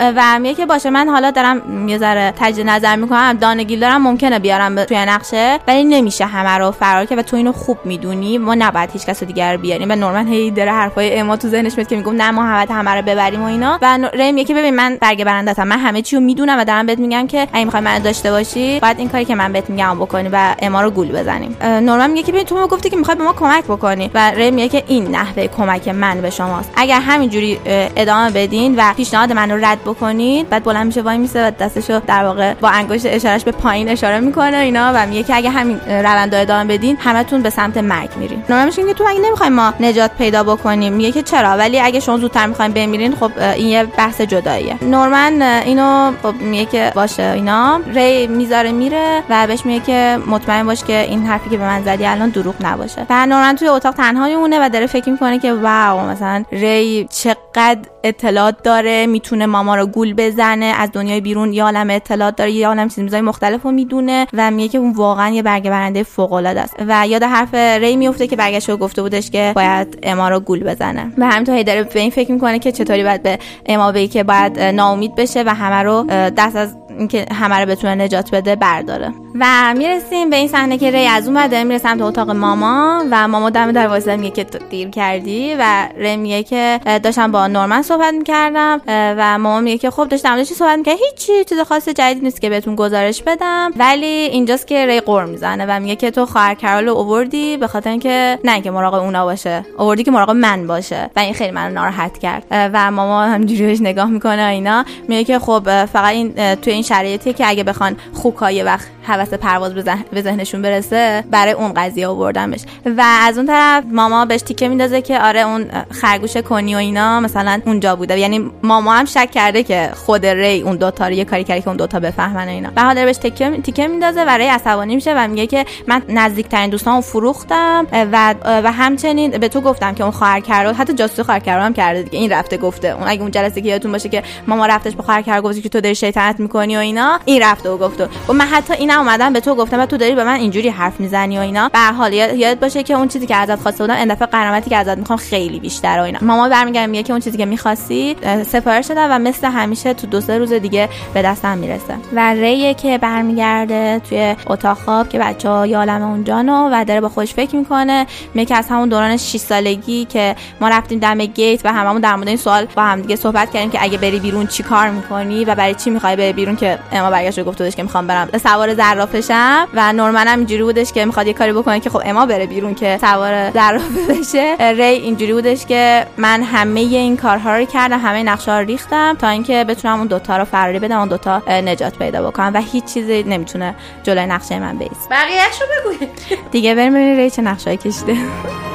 و میگه که باشه. من حالا دارم یه ذره تجدید نظر می‌کنم. دانگیل دارم ممکنه بیارم توی نقشه ولی نمیشه همه رو فرار که و تو اینو خوب می‌دونی. ما نباید هیچ کس دیگر بیاریم. و نورمن هی داره حرفای اما تو ذهنش میاد که میگم نه ما همه همه رو ببریم و اینا. و ریم یکی ببین من برگ برندتم من همه چی رو می‌دونم و دارم بهت میگم که اگه می‌خوای من داشته باشی باید این کاری که من بهت میگم بکنی و اما رو گول بزنیم. نورمن میگه که ببین تو گفتی که می‌خوای به ما کمک بکنی. و ریم میگه که این نحوه کمک من به شماست. اگر همینجوری ادامه بدین و پیشنهاد من رو رد بکنید. بعد بلند میشه وای میسه و دستشو در واقع با انگشت اشارش به پایین اشاره می‌کنه اینا. و میگه که اگه همین روند ادامه بدین همتون به سمت مرگ میرین. نورمن میگه که تو اگه نمی‌خوایم ما نجات پیدا بکنیم. میگه که چرا؟ ولی اگه شما زودتر می‌خوایم بمیرین خب این یه بحث جداییه. نورمن اینو خب میگه که باشه اینا. ری می‌ذاره میره و بهش میگه که مطمئن باش که این حرفی که به من زدی الان دروغ نباشه. و نورمن توی اتاق تنها میمونه و داره فکر می‌کنه که واو مثلا ری چقدر اطلاعات داره می‌تونه ماما رو گول بزنه از دنیای بیرون یه عالم اطلاعات داره یه عالم چیزای مختلف رو می‌دونه و میگه که اون واقعا یه برگ برنده فوق العاده است. و یاد حرف ری میفته که برگشت گفته بودش که باید اما رو گول بزنه. و همینطور داره به این فکر می‌کنه که چطوری باید به اما بگی که باید ناامید بشه و همه رو دست از اینکه همه رو بتونه نجات بده برداره. و می‌رسیم به این صحنه که ری از بعد میره سمت اتاق ماما و ماما دم در واسه میگه که دیر کردی و ری میگه که داشتم با نورمن صحبت می‌کردم و ماما میگه که خب داشتم چی صحبت می‌کرد هیچی چیز خاص جدید نیست که بهتون گزارش بدم. ولی اینجاست که ری قور می‌زنه و میگه که تو خواهر کرال رو اووردی به خاطر اینکه نه اینکه مراقب اونا باشه اووردی که مراقب من باشه. و این خیلی منو ناراحت کرد. و ماما همینجوری بهش نگاه می‌کنه اینا. میگه که خب فقط این تو این شرایطی که اگه بخوان خوکای وقت حوس پرواز به ذهنشون برسه برای اون قضیه آوردمش و از اون طرف ماما بهش تیکه میندازه که آره اون خرگوش کنی و اینا مثلا اونجا بوده. یعنی ماما هم شک کرده که خود ری اون دوتا رو یه کاری کرده که اون دوتا بفهمن و اینا. به حال بهش تیکه تیکه میندازه و ری عصبانی میشه و میگه که من نزدیکترین دوستامو فروختم و و همچنین به تو گفتم که اون خواهر کرد حتی جاسوسی خواهر کرد هم کرده دیگه. این رفته گفته. اون اگه اون جلسه که یادتون باشه که ماما رفتش به خواهر کرد گفت که تو داری شیطنت می‌کنی و اینا؟ این رفته و گفته و من حتی اینم اومدم به تو گفتم و تو داری به من اینجوری حرف می‌زنی و اینا. به حال یاد باشه که اون چیزی که ازت خواسته بودم این دفعه قرامتی که ازت می‌خوام خیلی بیشتر و اینا. ماما برمیگردم میگه که اون چیزی که می‌خواستی سفارش شده و مثل همیشه تو دو سه روز دیگه به دستم می‌رسه. و ری که برمیگرده توی اتاق خواب که بچه ها یالم اونجا و داره با خودش فکر می‌کنه. میگه از همون دوران 6 سالگی که ما رفتیم دم گیت و هممون در مورد این سوال با هم دیگه صحبت کردیم که اگه بری بیرون چی کار می‌کنی و برای چی می‌خوای بری بیرون؟ که اما برگشت گفت که می‌خوام برم. سوار زرافشم و نورمن هم اینجوری بودش که می‌خواد یه کاری بکنه که خب اما بره بیرون که سوار زرافه بشه. ری اینجوری بودش که من همه این کارها رو کردم همه نقشه رو ریختم تا اینکه بتونم اون دوتا رو فراری بدم اون دوتا نجات پیدا بکنم و هیچ چیزی نمی‌تونه جلوی نقشه من بیست بقیه‌شو بگو دیگه بریم ببینیم ری چه نقشه کشیده.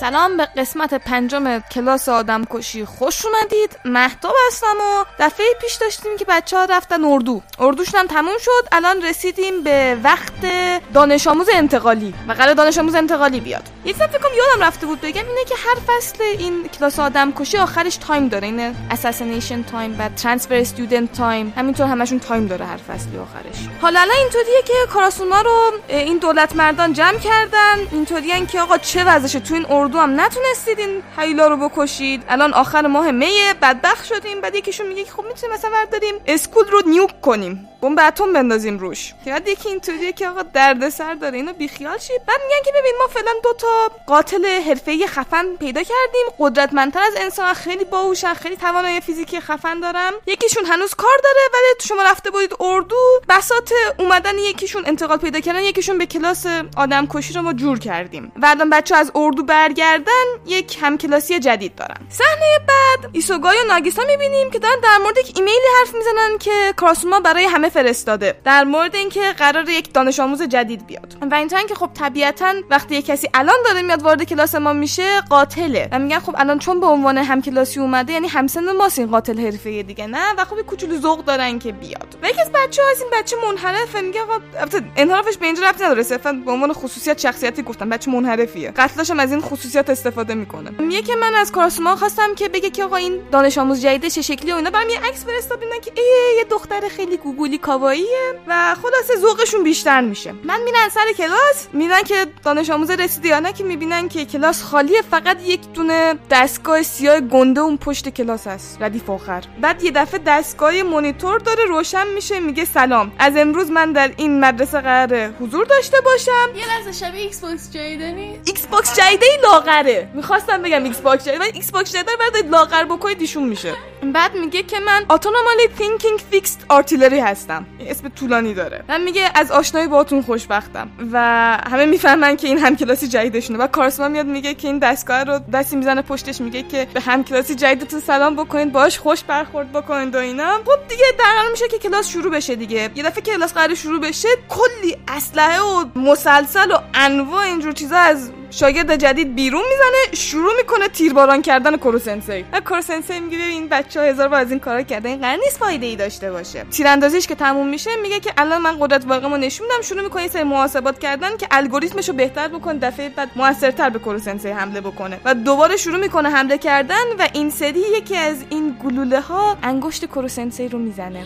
سلام به قسمت پنجم کلاس آدم کشی خوش اومدید. مهتاب هستم و دفعه پیش داشتیم که بچه ها رفتن اردو. اردوشون هم تموم شد. الان رسیدیم به وقت دانش آموز انتقالی. و قرار دانش آموز انتقالی بیاد. یه فکر کنم یادم رفته بود بگم اینه که هر فصل این کلاس آدم کشی آخرش تایم داره. اینه assassination time و transfer student time همینطور همشون تایم داره هر فصلی آخرش. حالا الان اینطوریه که کاراسوما رو این دولت مردان جمع کردن. اینطوریه که آقا چه وضعشه تو این اردو هم نتونستید این هیلا رو بکشید. الان آخر ماه می بدبخت شدیم. بعد یکیشون میگه خب می‌تونیم مثلا برداریم اسکول رو nuke کنیم. بمب اتم بندازیم روش. که بعد یکی اینطوریه که آقا دردسر داره. اینو بیخیال شید بعد میگن که ببین ما فعلا دو تا قاتل حرفه‌ای خفن پیدا کردیم. قدرتمندتر از انسان. خیلی باهوشن. خیلی توانایی فیزیکی خفن دارن یکیشون هنوز کار داره ولی شما رفته بودید اردو. بسات اومدن یکیشون انتقال پیدا کردن. یکیشون به کلاس آدم کشی رو ما جور کردیم. و الان بچه از اردو برگردن یک همکلاسی جدید دارن. صحنه بعد ایسوگای و ناگیسا می‌بینیم که دارن در مورد یک ایمیلی حرف می‌زنن که کاراسوما برای همه فرستاده. در مورد اینکه قرار یک دانش آموز جدید بیاد. و اینطور که خب طبیعتا وقتی یک کسی الان داره میاد وارد کلاس ما میشه قاتله. و میگن خب الان چون به عنوان همکلاسی اومده یعنی همسن ماست این قاتل حرفه دیگه نه؟ و خب کوچولو ذوق دارن که بیاد. و یکی از بچه از این بچه منحرفه میگه آقا البته انحرافش به اینجا رفت نداره صرفا به عنوان خصوصیت شخصیتی گفتم بچه منحرفیه. قتلش از این خصوصیت استفاده می‌کنه. میگه که من از کاراسوما خواستم که بگه که آقا این دانش آموز جدید چه شکلی و اینا. برام یه عکس فرستاد ببینن که ای یه دختر خیلی گوگولی کاواییه و خلاصه ذوقشون بیشتر میشه. من میرن سر کلاس میرن که دانش آموز رسیده یا نه که می‌بینن که کلاس خالیه فقط یک دونه دستگاه سیاه گنده اون پشت کلاس هست ردیف آخر. بعد یه دفعه دستگاه مونیتور داره روشن میشه میگه سلام. از امروز من در این مدرسه قراره حضور داشته باشم. یه لحظه شبیه ایکس باکس جدیده نیست؟ ایکس باکس جدیده لاغره. می‌خواستم بگم ایکس باکس جدیده ایکس باکس جدیده بعد لاغر بکنید ایشون میشه. بعد میگه که من autonomously thinking fixed artillery هستم. اسم طولانی داره. من میگه از آشنایی باهاتون خوشبختم. و همه می‌فهمن که این همکلاسی جدیدشونه. و کارسما میاد میگه که این دستگاه رو دستی می‌زنه پشتش میگه که به همکلاسی جدیدتون سلام بکنید باش خوش برخورد بکنید و اینا. خب دیگه در میشه که کلاس شروع بشه دیگه. یه دفعه کلاس قرار شروع بشه کلی اسلحه و مسلسل و انواع اینجور چیزا از شاگرد جدید بیرون می‌زنه شروع می‌کنه تیرباران کردن کوروسنسه و کوروسنسه میگه ببین بچه ها هزار بار از این کارا کرده این قرار نیست فایده ای داشته باشه. تیراندازیش که تموم میشه میگه که الان من قدرت واقعمو نشون میدم شروع می‌کنه سری محاسبات کردن که الگوریتمش رو بهتر بکنه دفعه بعد موثرتر به کوروسنسی حمله بکنه. و دوباره شروع می‌کنه حمله کردن و این سری یکی از این گلوله ها انگشت کوروسنسی رو می‌زنه.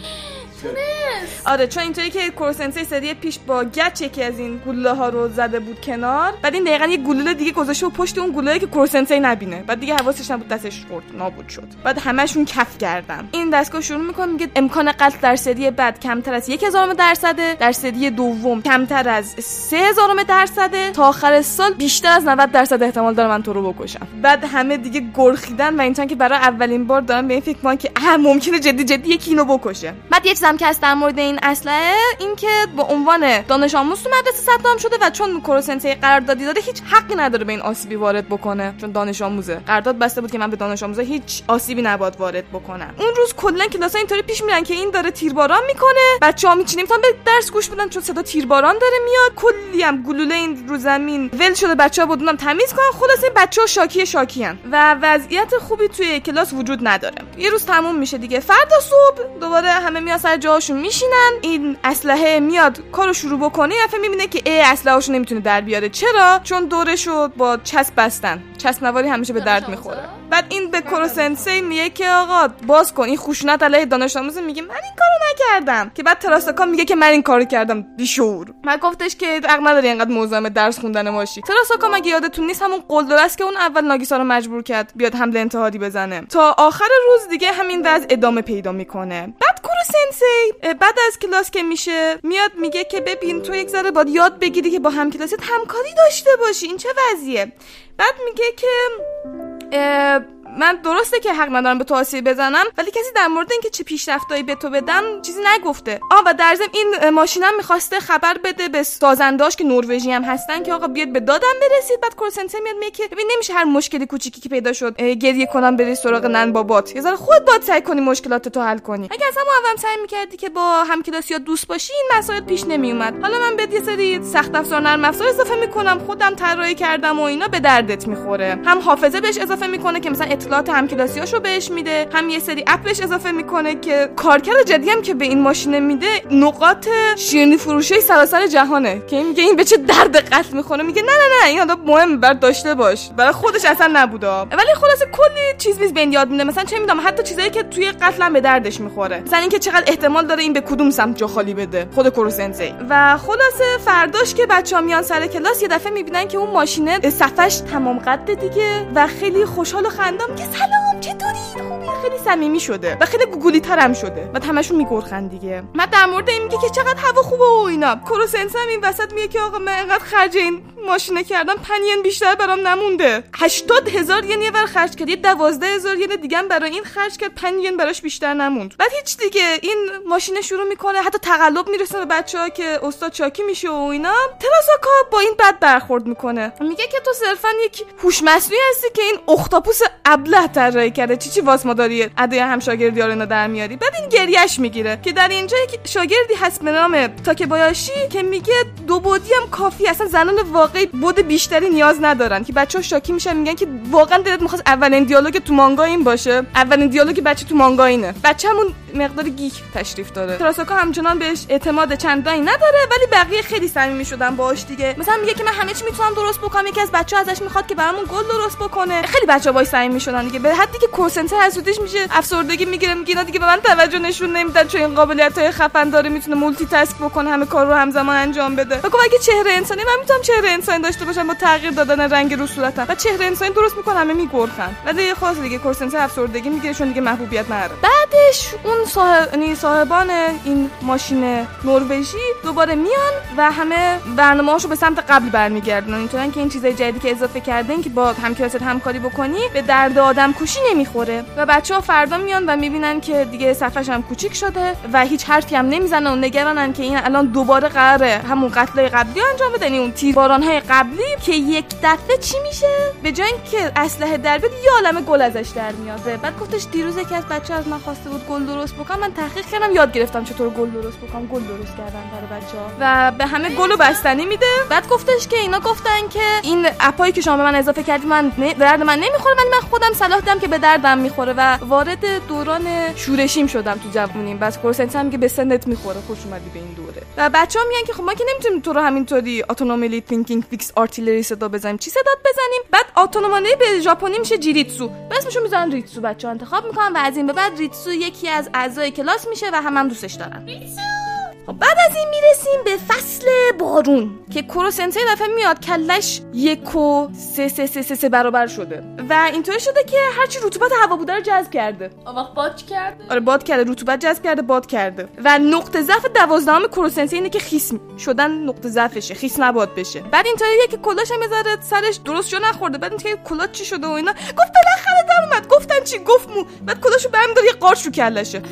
آره چون اینطوری که کورسنسی سری پیش با گچ یکی از این گلوله ها رو زده بود کنار بعد این دقیقا یه گلوله دیگه گذاشته و پشت اون گلوله که کورسنسی نبینه. بعد دیگه حواسش نبود دستش خورد نابود شد. بعد همشون کف کردن. این دستگاه شروع می‌کنه میگه امکان قتل در سری بعد کمتر از یک هزارم درصده در سری دوم کمتر از سه هزارم درصده. تا آخر سال بیشتر از 90 درصد احتمال داره من تو رو بکشم. بعد همه دیگه گرخیدن و اینطور که برای اولین بار دارن به این فکر که اه ممکنه جدی جدی یکی اینو بکشه. بعد یه چیزم که هست در مورد این اسلحه این که به عنوان دانش آموز تو مدرسه ثبت شده و چون کوروسنسی قراردادی داده هیچ حقی نداره به این آسیبی وارد بکنه چون دانش آموزه. قرارداد بسته بود که من به دانش آموزه هیچ آسیبی نباید وارد بکنم. اون روز کلا کلاس اینطوری پیش میرن که این داره تیرباران می‌کنه بچه‌ها میچینیم تا به درس گوش بدن چون صدا تیرباران داره میاد. کلی هم گلوله این رو زمین ول شده بچه‌ها بدونم تمیز کنن. خلاص این بچه‌ها شاکی شاکیان و وضعیت خوبی توی کلاس وجود نداره. یه روز تموم میشه دیگه. فردا صبح دوباره همه میان جاهاشون میشینن این اسلحه میاد کارو شروع بکنه یه می‌بینه که ای اسلحه‌اشو نمی‌تونه در بیاره. چرا؟ چون دورشو با چسب بستن. چسب نواری همیشه به درد می‌خوره. بعد این به کوروسنسی میگه که آقا باز کن. این خشونت علیه دانش آموز میگه من این کارو نکردم. که بعد تراساکا میگه که من این کارو کردم بیشور من گفتش که حق نداری اینقدر موزم درس خوندن باشی تراساکا مگه یادتون نیست همون قلدر است که اون اول ناگیسا رو مجبور کرد بیاد حمله انتحاری بزنه. تا آخر روز دیگه همین وضع ادامه پیدا می‌کنه. بعد کوروسنسی بعد از کلاس که میشه میاد میگه که ببین تو یک ذره باید یاد بگیری که با همکلاست همکاری داشته باشی. این چه وضعیه؟ بعد میگه که من درسته که حق ندارم به تو آسیب بزنم ولی کسی در مورد اینکه چه پیشرفتایی به تو بدم چیزی نگفته. آ و در ضمن این ماشینم می‌خواسته خبر بده به سازنداش که نروژی هم هستن که آقا بیاد به دادم برسید بعد کورسنته میاد میگه که ببین نمیشه هر مشکلی کوچیکی که پیدا شد گریه کنم بری سراغ نن بابات یه ذره خود باد سعی کنی مشکلات تو حل کنی. اگه از همون اول سعی می‌کردی که با همکلاسیات دوست باشی این مسائل پیش نمیومد حالا من بهت یه سری سخت افزار نرم افزار اضافه می‌کنم خودم طراحی کردم و اینا به دردت می‌خوره. هم حافظه بهش اضافه می‌کنه که مثلا اطلاعات همکلاسیاشو بهش میده. هم یه سری اپ اضافه می‌کنه که کارکرد جدی هم که به این ماشینه میده نقاط شیرینی فروشی سراسر جهانه. که میگه این به چه درد قتل می‌خونه میگه نه نه نه این آدم مهم بر داشته باش. برای خودش اصلا نبوده. ولی خلاص کلی چیز میز بین یاد میده. مثلا چه می‌دونم حتی چیزایی که توی قتل به دردش می‌خوره. مثلا اینکه چقدر احتمال داره این به کدوم سمت جا خالی بده. خود کوروسنسی و خلاصه فرداش که بچه‌ها میان سر کلاس یه دفعه می‌بینن که اون ماشینه صفش تمام قد دیگه و خیلی خوشحال و خندان که سلام چطوری؟ خوبی؟ خیلی صمیمی شده و خیلی گوگلی ترم شده و همشون میگرخن دیگه. من در مورد این میگه که چقدر هوا خوبه و اینا. کروسنس هم این وسط میگه که آقا من انقدر خرج این ماشینه کردم 5 ین بیشتر برام نمونده. 80 هزار ین یه ور خرج کرد یه 12 هزار ین دیگه هم برای این خرج کرد 5 ین براش بیشتر نموند. بعد هیچ دیگه این ماشینه شروع می‌کنه حتی تقلب می‌رسه به بچه ها که استاد چاکی میشه و اینا. تراساکا با این بد برخورد می‌کنه. میگه که تو صرفا یک هوش مصنوعی هستی که این اختاپوس ابله طراحی کرده. چی چی واس ما داری؟ ادای هم شاگردی ها رو اینا در میاری. بعد این گریش می‌گیره که در اینجا یک شاگردی هست به نام تاکبایاشی که میگه دو بودی هم کافی اصلا زنان واقعی بود بیشتری نیاز ندارن. که بچه ها شاکی میشن میگن که واقعا دلت می‌خواست اولین دیالوگ تو مانگا این باشه. اولین دیالوگ بچه تو مانگا اینه. بچه همون مقدار geek تشریف داره. تراساکا همچنان بهش اعتماد چندانی نداره ولی بقیه خیلی صمیمی شدن باهاش دیگه. مثلا میگه که من همه چی می‌تونم درست بکنم. یکی از بچه ازش می‌خواد که برامون گل درست بکنه. خیلی بچه باهاش صمیمی دیگه به حدی که کوروسنسه حسودیش میشه افسردگی می‌گیره میگه اینا دیگه به من توجه نشون نمیدن چون این قابلیت های خفن داره می‌تونه multitask بکنه همه کار رو همزمان انجام بده. و اگه چهره انسانی من می‌تونم چهره انسانی داشته باشم با تغییر دادن رنگ رو صورتم. و چهره انسانی درست می‌کنه همه میگرخن و دیگه خاص دیگه کوروسنسه افسردگی می‌گیره چون دیگه محبوبیت نداره. بعدش اون صاحب یعنی صاحبان این ماشین نروژی دوباره میان و همه برنامه‌هاشو به سمت قبل برمیگردن. اینطورن که این چیزای جدیدی که اضافه کردن که با همکلاست همکاری بکنی به درد آدم کوشی نمی‌خوره. و بچه ها فردا میان و می‌بینن که دیگه صفحش هم کوچیک شده و هیچ حرفی هم نمی‌زنن و نگرانن که این الان دوباره قراره همون قتل قبلی انجام بده. یعنی اون تیرباران های قبلی که یک دفعه چی میشه؟ به جای اینکه اسلحه در بیاد یه عالمه گل ازش در میاد. بعد گفتش دیروز یکی از بچه از من خواسته بود گل درست بکنم. من تحقیق کردم یاد گرفتم چطور گل درست بکنم گل درست کردم برای بچه ها و به همه گل و بستنی میده. بعد گفتش که اینا گفتن که این اپایی که شما به من اضافه کردید من درد من نمی‌خوره. ولی من خودم صلاح دادم که به دردم می‌خوره و وارد دوران شورشیم شدم تو جوونیم. بس کوروسنسه هم که به سنت می‌خوره خوش اومدی به این دوره. و بچه ها میگن که خب ما که نمی‌تونیم تو رو همینطوری autonomously thinking fixed artillery صدا بزنیم. چی صدات بزنیم؟ بعد autonomously به ژاپنی میشه jiritsu. اسمشو می‌ذارن ریتسو بچه ها انتخاب می‌کنن و از این به بعد ریتسو یکی از اعضای کلاس میشه و هم, هم دوستش دارن. خب بعد از این می‌رسیم به فصل بارون که کوروسنسه دفعه میاد کلش یک و سه سه سه سه, سه برابر شده. و اینطوری شده که هرچی رطوبت هوا بوده رو جذب کرده. وقت باد کرده؟ آره باد کرده رطوبت جذب کرده باد کرده. و نقطه ضعف دوازدهم کروسنته اینه که خیس شدن نقطه ضعفشه خیس نباد بشه. بعد اینطوریه که کلاش می‌ذاره سرش درست جو نخورده. بعد اینکه کلاه چی شده و اینا. گفت بالاخره در اومد. گفتن چی؟ گفت مو بعد کلاشو برمی‌داره یه قارچ رو کلشه.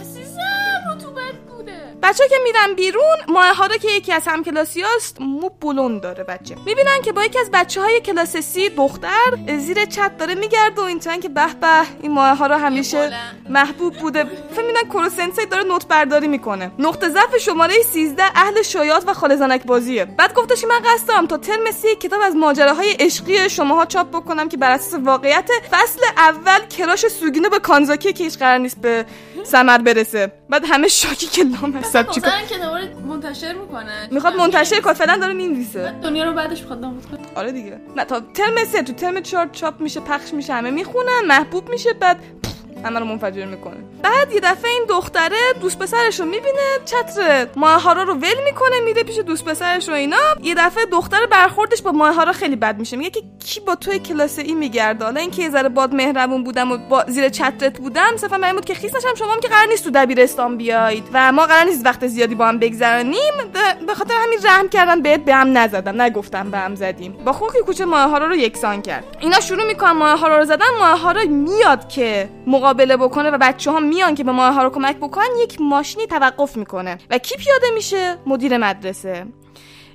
بچه که میرن بیرون ماه که یکی از همکلاسیاست مو بلون داره بچه. می‌بینن که با یکی از بچه های کلاس سی دختر زیر چت داره میگرده و اینطورن که به به این ماه ها رو همیشه محبوب بوده. فکر میدن کروسنسی داره نوت برداری می‌کنه. نقطه ضعف شماره 13 اهل شایات و خالزنک بازیه. بعد گفتش من قصد دارم تا ترم سی کتاب از ماجراهای عشقی شماها چاپ بکنم که بر اساس واقعیت فصل اول کراش سوگینو به کانزاکی که هیچ قرار نیست به ثمر برسه. بعد همه شاکی که لام حساب چیکار که دوباره منتشر می‌کنه. می‌خواد منتشر کنه. فعلا داره می‌نویسه. دنیا رو بعدش می‌خواد نابود کنه. آره دیگه. نه تا ترم سه تو ترم چهار چاپ میشه پخش میشه همه می‌خونن محبوب میشه بعد همه رو منفجر می‌کنه. بعد یه دفعه این دختره دوست پسرش رو می‌بینه چتر ماهارا رو ول می‌کنه میره پیش دوست پسرش رو اینا. یه دفعه دختر برخوردش با ماهارا خیلی بد میشه. میگه که کی با توی کلاس ای میگرده؟ حالا اینکه یه ذره باد مهربون بودم و با زیر چترت بودم صفا من بود که خیس نشم شما هم که قرار نیست تو دبیرستان بیاید. و ما قرار نیست وقت زیادی با هم بگذرانیم. به خاطر همین رحم کردن بهت به هم نزدم. نگفتم به هم زدیم. با خوکی کوچه ماهارا رو یکسان کرد. اینا شروع می‌کنن ماهارا رو زدن. ماهارا میاد که مقابله بکنه و بچه ها میان که به ماه ها رو کمک بکنن یک ماشینی توقف می‌کنه. و کی پیاده میشه؟ مدیر مدرسه.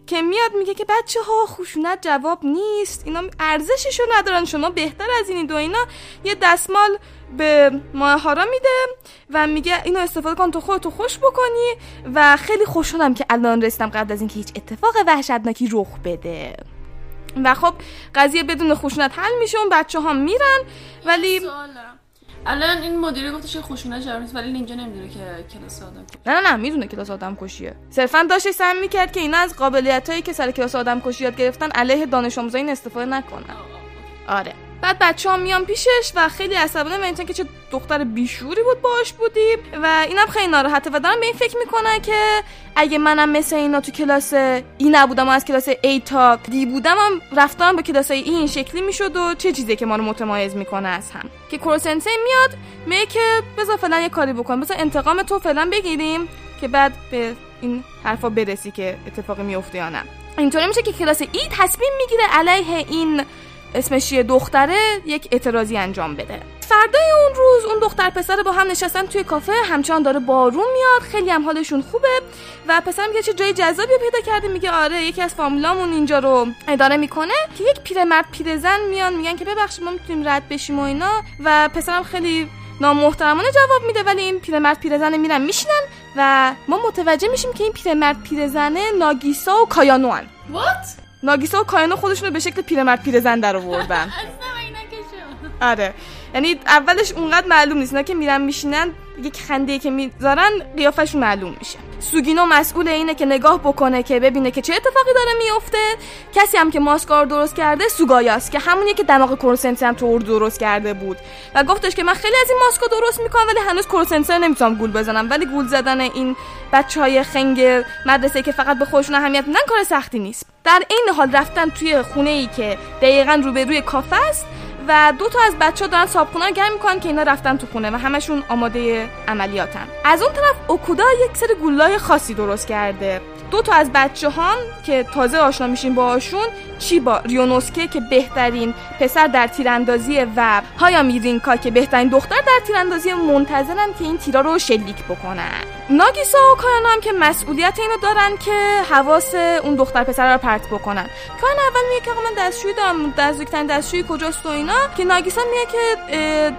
که میاد میگه که بچه ها خشونت جواب نیست. اینا ارزششو ندارن. شما بهتر از این دو اینا یه دستمال به ماهارا میده و میگه اینو استفاده کن تو خودتو خوش بکنی. و خیلی خوشحالم که الان رسیدم قبل از اینکه هیچ اتفاق وحشتناکی رخ بده. و خب قضیه بدون خشونت حل میشه. اون بچه ها میرن. ولی الان این مدیره گفتش خشونت جرم نیست ولی اینجا نمی‌دونه که کلاس آدم نه نه نه می‌دونه کلاس آدم کشیه. صرفا داشت سعی می‌کرد که اینا از قابلیت هایی که سر کلاس آدم کشی یاد گرفتن علیه دانش آموزا این استفاده نکنن. آره. بعد بچه ها میان پیشش و خیلی عصبانه و که چه دختر بیشوری بود باش بودی. و اینم خیلی ناراحته و دارم به این فکر می‌کنه که اگه منم مثل اینا تو کلاس ای نبودم و از کلاس A تا دی بودم هم رفتارم به کلاس ای این شکلی می‌شد و چه چیزی که ما رو متمایز می‌کنه از هم. که کروسنسه میاد میگه که بذار فعلا یه کاری بکن بذار انتقام تو فعلا بگیریم که بعد به این حرفا برسی که اتفاقی میفته یا نه. اینطوری میشه که کلاس ای تصمیم می‌گیره علیه این اسمش یه دختره یک اعتراضی انجام بده فردای اون روز اون دختر پسر با هم نشستن توی کافه همچنان داره بارون میاد خیلی هم حالشون خوبه و پسر میگه چه جای جذابی پیدا کرده میگه آره یکی از فامیلامون اینجا رو اداره می‌کنه که یک پیرمرد پیرزن میان میگن که ببخشید ما می‌تونیم رد بشیم و اینا و پسرم خیلی نامحترمانه جواب میده ولی این پیرمرد پیرزن میرن میشینن و ما متوجه میشیم که این پیرمرد پیرزنه ناگیسا و کایانو هن. What? ناگیسا و کایانو خودشون رو به شکل پیرمرد پیرزن در آوردن. آره. یعنی اولش اونقدر معلوم نیست. اینا که میرن میشینن یک خنده که می‌ذارن قیافشون معلوم میشه. سوگینو مسئول اینه که نگاه بکنه که ببینه که چه اتفاقی داره میفته کسی هم که ماسکار درست کرده سوگایاست که همونیه که دماغ کورسنسی هم تو درست کرده بود. و گفتش که من خیلی از این ماسکا درست می‌کنم ولی هنوز کورسنسی نمی‌تونم گول بزنم. ولی گول زدن این بچه های خنگ مدرسه که فقط به خودشون اهمیت میدن کار سختی نیست. در این حال رفتن توی خونه ای که دقیقا روبروی کافه است. و دو تا از بچه دارن صابخونه رو گرم می‌کنن که اینا رفتن تو خونه و همشون آماده عملیاتن. از اون طرف اوکودا یک سری گلای خاصی درست کرده. دو تا از بچه هم که تازه آشنا میشیم باهاشون چیبا ریونوسکه که بهترین پسر در تیراندازی و هایامی رینکا که بهترین دختر در تیراندازی منتظرن که این تیرا رو شلیک بکنن. ناگیسا و کایانو هم که مسئولیت اینو دارن که حواس اون دختر پسر رو پرت بکنن. کایانو اول میگه که من دستشویی دارم نزدیکترین دستشویی کجاست و اینا. که ناگیسا میگه که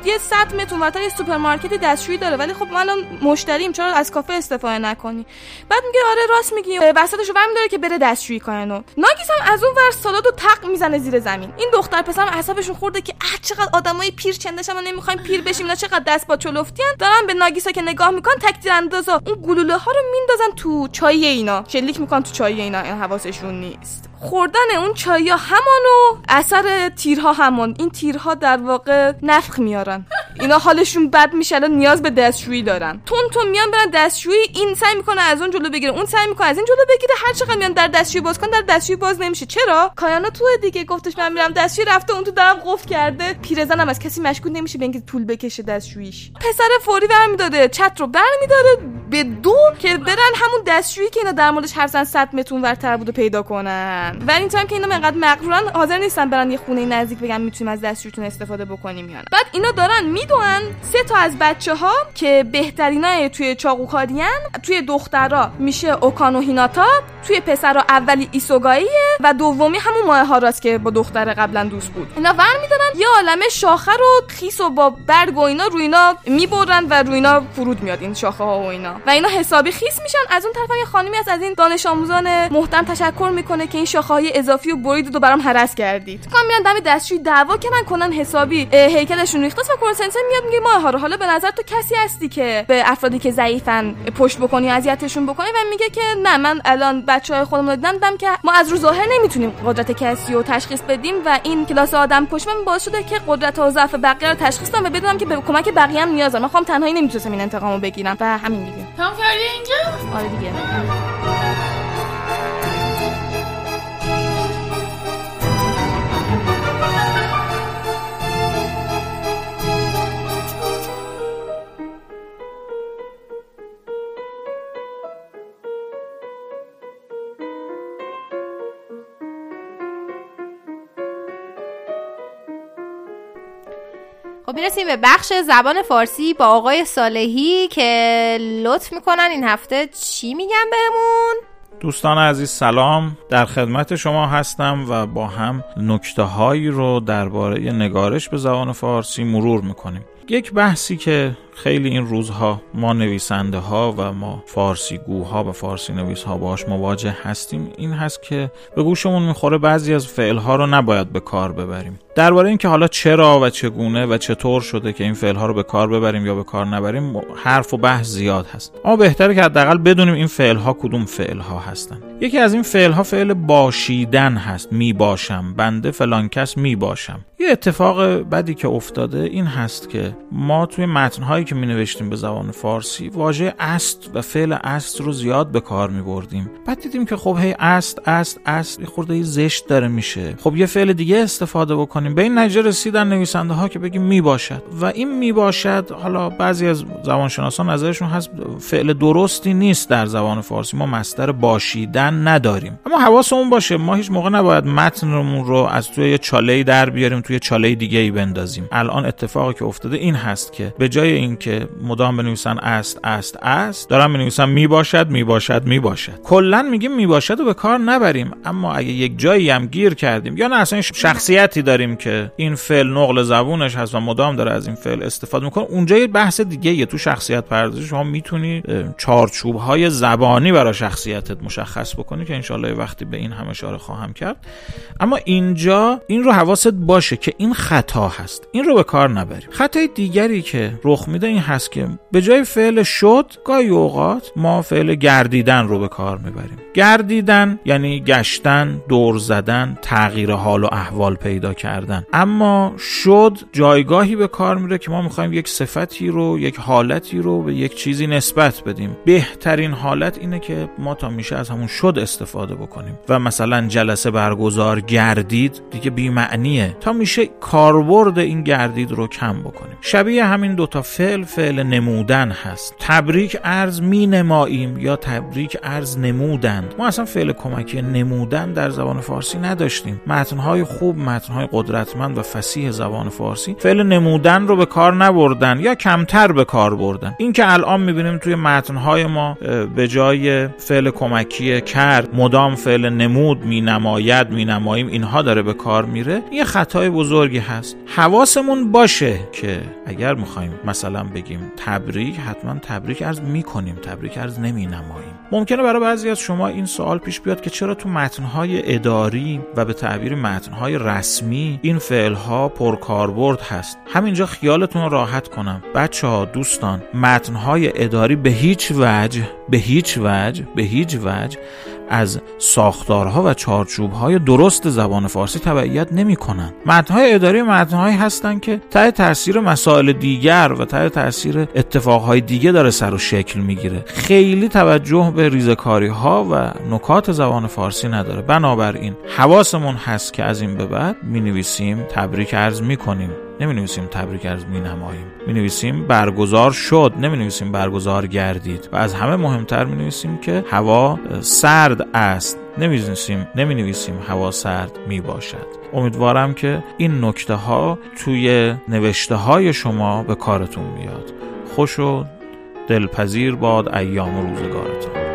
یه 100 متر اونورتر یه سوپرمارکت دستشویی داره ولی خب ما الان مشتریم چرا از کافه استفاده نکنی؟ بعد میگه آره راست میگی اه، وسطش رو داره که بره دستشویی کایانو ناگیس هم از اون ور سالاد و تق می‌زنه زیر زمین. این دختر پسر هم اعصابشون خورده که اه چقدر آدمای پیر چندش ما نمی‌خوایم پیر بشیم اینا چقدر دست با چلفتیان دارن به ناگیسا که نگاه میکن تک تیراندازا اون گلوله ها رو میندازن تو چای اینا. شلیک میکن تو چای اینا. این حواسشون نیست. خوردن اون چای همانو اثر تیرها همان. این تیرها در واقع نفخ میارن. اینا حالشون بد میشه الان نیاز به دستشویی دارن. تون تون میان برن دستشویی این سعی می‌کنه از اون جلو بگیره اون سعی می‌کنه از این جلو بگیره. هر چقدر میان در دستشویی باز کن در دستشویی باز نمیشه. چرا؟ کایانا تو دیگه گفتش من میرم دستشویی رفته اون تو درم قفل کرده. پیرزنم از کسی مشکوک نمیشه به اینکه طول بکشه دستشوییش. پسر فوری برمیداره چت رو برمیداره به دو که برن همون دستشویی که اینا در موردش حرف زدن 100 متر اونورتر بود پیدا کنن. و این که اینا انقدر مغرورن حاضر نیستن برن یه خونه نزدیک بگن می‌تونیم از دستشویتون استفاده بکنیم یا نه. بعد اینا دارن می‌دونن سه تا از بچه ها که بهترینای توی چاقوکاریان توی دخترا میشه اوکانو هیناتا توی پسرا اولی ایسوگاییه و دومی همون ماه راست که با دختر قبلا دوست بود. اینا ور میدارن یه عالمه شاخه رو خیس و با برگ و اینا روی اینا می‌برن و روی اینا فرود میاد این شاخه ها و اینا. و اینا حسابی خیس میشن. از اون طرف یه خانمی هست از این دانش آموزان محترم تشکر می‌کنه که این شاخه های اضافی و برید و برام هرس کردید. کام میرن دم دستشویی دعوا کردن کنن حسابی هیکلشون ریخته. و کورسنسن میاد میگه ما ها رو. حالا به نظر تو کسی هستی که به افرادی که ضعیفن پشت بکنی اذیتشون بکنی؟ و میگه که نه من الان بچه های خودمون رو دیدم دیدم که ما از رو ظاهر نمی‌تونیم قدرت کسی رو تشخیص بدیم و این کلاس آدم کش من باعث شده که قدرت و ضعف بقیه رو تشخیص بدم و بدونم که به کمک بقیه هم نیاز دارم. من خودم تنهایی نمی‌تونستم این انتقامو بگیرم. و همین دیگه. تمام کردی اینجا؟ آره دیگه. می‌رسیم به بخش زبان فارسی با آقای صالحی که لطف می‌کنن این هفته چی میگن بهمون؟ دوستان عزیز سلام. در خدمت شما هستم و با هم نکته هایی رو درباره نگارش به زبان فارسی مرور می‌کنیم. یک بحثی که خیلی این روزها ما نویسنده ها و ما فارسی گوها و فارسی نویس ها باش مواجه هستیم این هست که به گوشمون می‌خوره بعضی از فعل ها رو نباید به کار ببریم. درباره اینکه حالا چرا و چگونه و چطور شده که این فعل ها رو به کار ببریم یا به کار نبریم حرف و بحث زیاد هست. اما بهتره که حداقل بدونیم این فعل ها کدوم فعل ها هستن. یکی از این فعل ها فعل باشیدن هست می باشم بنده فلان کس می باشم یه اتفاق بدی که افتاده این هست که ما توی متنهایی که می نوشتیم به زبان فارسی واژه است و فعل است رو زیاد به کار می بردیم بعد دیدیم که خب هی است است است یه خورده زشت داره میشه. خب یه فعل دیگه استفاده بکنیم. به این نتیجه رسیدن نویسنده ها که بگیم می باشد و این می باشد حالا بعضی از زبانشناسان نظرشون هست فعل درستی نیست در زبان فارسی. ما مستر باشیدن نداریم. اما حواسمون باشه ما هیچ موقع نباید متنمون رو از توی چاله در بیاریم توی چاله دیگه ای بندازیم. الان اتفاقی که افتاده این هست که به جای اینکه مدام بنویسن است است است دارن بنویسن می باشد می باشد می باشد. کلا میگیم می باشد و به کار نبریم. اما اگه یک جایی هم گیر کردیم یا نه اصلا شخصیتی داریم که این فعل نقل زبونش هست و مدام داره از این فعل استفاده می‌کنه اونجا یه بحث دیگه یه تو شخصیت پردازی شما می‌تونی چارچوب های زبانی برای شخصیتت مشخص بکنی که انشالله وقتی به این هم اشاره خواهم کرد. اما اینجا این رو حواست باشه که این خطا هست. این رو به کار نبریم خطای دیگری که رخ میده این هست که به جای فعل شد گاهی اوقات ما فعل گردیدن رو به کار می‌بریم. گردیدن یعنی گشتن دور زدن تغییر حال و احوال پیدا کردن. اما شد جایگاهی به کار میره که ما می‌خوایم یک صفتی رو یک حالتی رو به یک چیزی نسبت بدیم. بهترین حالت اینه که ما تا میشه از همون شد استفاده بکنیم. و مثلا جلسه برگزار گردید دیگه بی معنیه تا میشه کاربرد این گردید رو کم بکنیم. شبیه همین دوتا فعل فعل نمودن هست. تبریک ارز می نماییم یا تبریک ارز نمودند؟ ما اصلا فعل کمکی نمودن در زبان فارسی نداشتیم. متنهای خوب متنهای قدرتمند و فسیح زبان فارسی فعل نمودن رو به کار نبردن یا کمتر به کار بردن. این که الان می‌بینیم توی متنهای ما به جای فعل کمکی کرد مدام فعل نمود می نماید می نماییم اینها داره به کار میره. یه خطای بزرگی هست. حواسمون باشه که اگر می‌خوایم مثلا بگیم تبریک حتما تبریک ارز می‌کنیم تبریک نمی نماییم ممکنه برای بعضی از شما این سوال پیش بیاد که چرا تو متنهای اداری و به تعبیر متنهای رسمی این فعلها پرکاربرد هست؟ همینجا خیالتون راحت کنم. بچه ها دوستان متنهای اداری به هیچ وجه به هیچ وجه به هیچ وجه از ساختارها و چارچوبهای درست زبان فارسی تبعیت نمی کنند. متنهای اداری متنهایی هستند که تحت تاثیر مسائل دیگر و تحت تاثیر اتفاقهای دیگه داره سر و شکل می‌گیره. خیلی توجه به ریزکاری ها و نکات زبان فارسی نداره. بنابراین حواسمون هست که از این به بعد می نویسیم تبریک عرض می کنیم نمی نویسیم تبریک از می نماییم می نویسیم برگزار شد. نمی نویسیم برگزار گردید. و از همه مهمتر می نویسیم که هوا سرد است. نمی نویسیم نمی نویسیم هوا سرد می باشد امیدوارم که این نکته ها توی نوشته های شما به کارتون میاد. خوش و دلپذیر باد ایام و روزگارتون.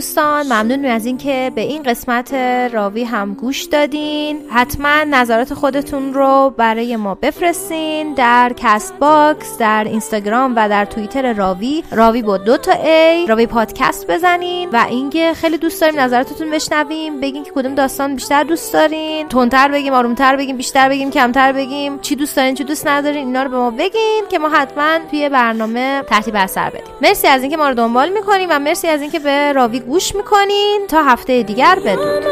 دوستان ممنون از اینکه به این قسمت راوی هم گوش دادین. حتما نظرات خودتون رو برای ما بفرستین در کست باکس در اینستاگرام و در توییتر راوی راوی با دو تا A راوی پادکست بزنین و اینکه خیلی دوست داریم نظراتتون بشنویم بگین که کدوم داستان بیشتر دوست دارین. تندتر بگیم آرومتر بگیم بیشتر بگیم کمتر بگیم. چی دوست دارین چی دوست ندارین اینا رو به ما بگین که ما حتما توی برنامه ترتیب اثر بدیم. مرسی از اینکه ما رو دنبال می‌کنین و مرسی از اینکه به راوی گوش می‌کنین تا هفته دیگر بدون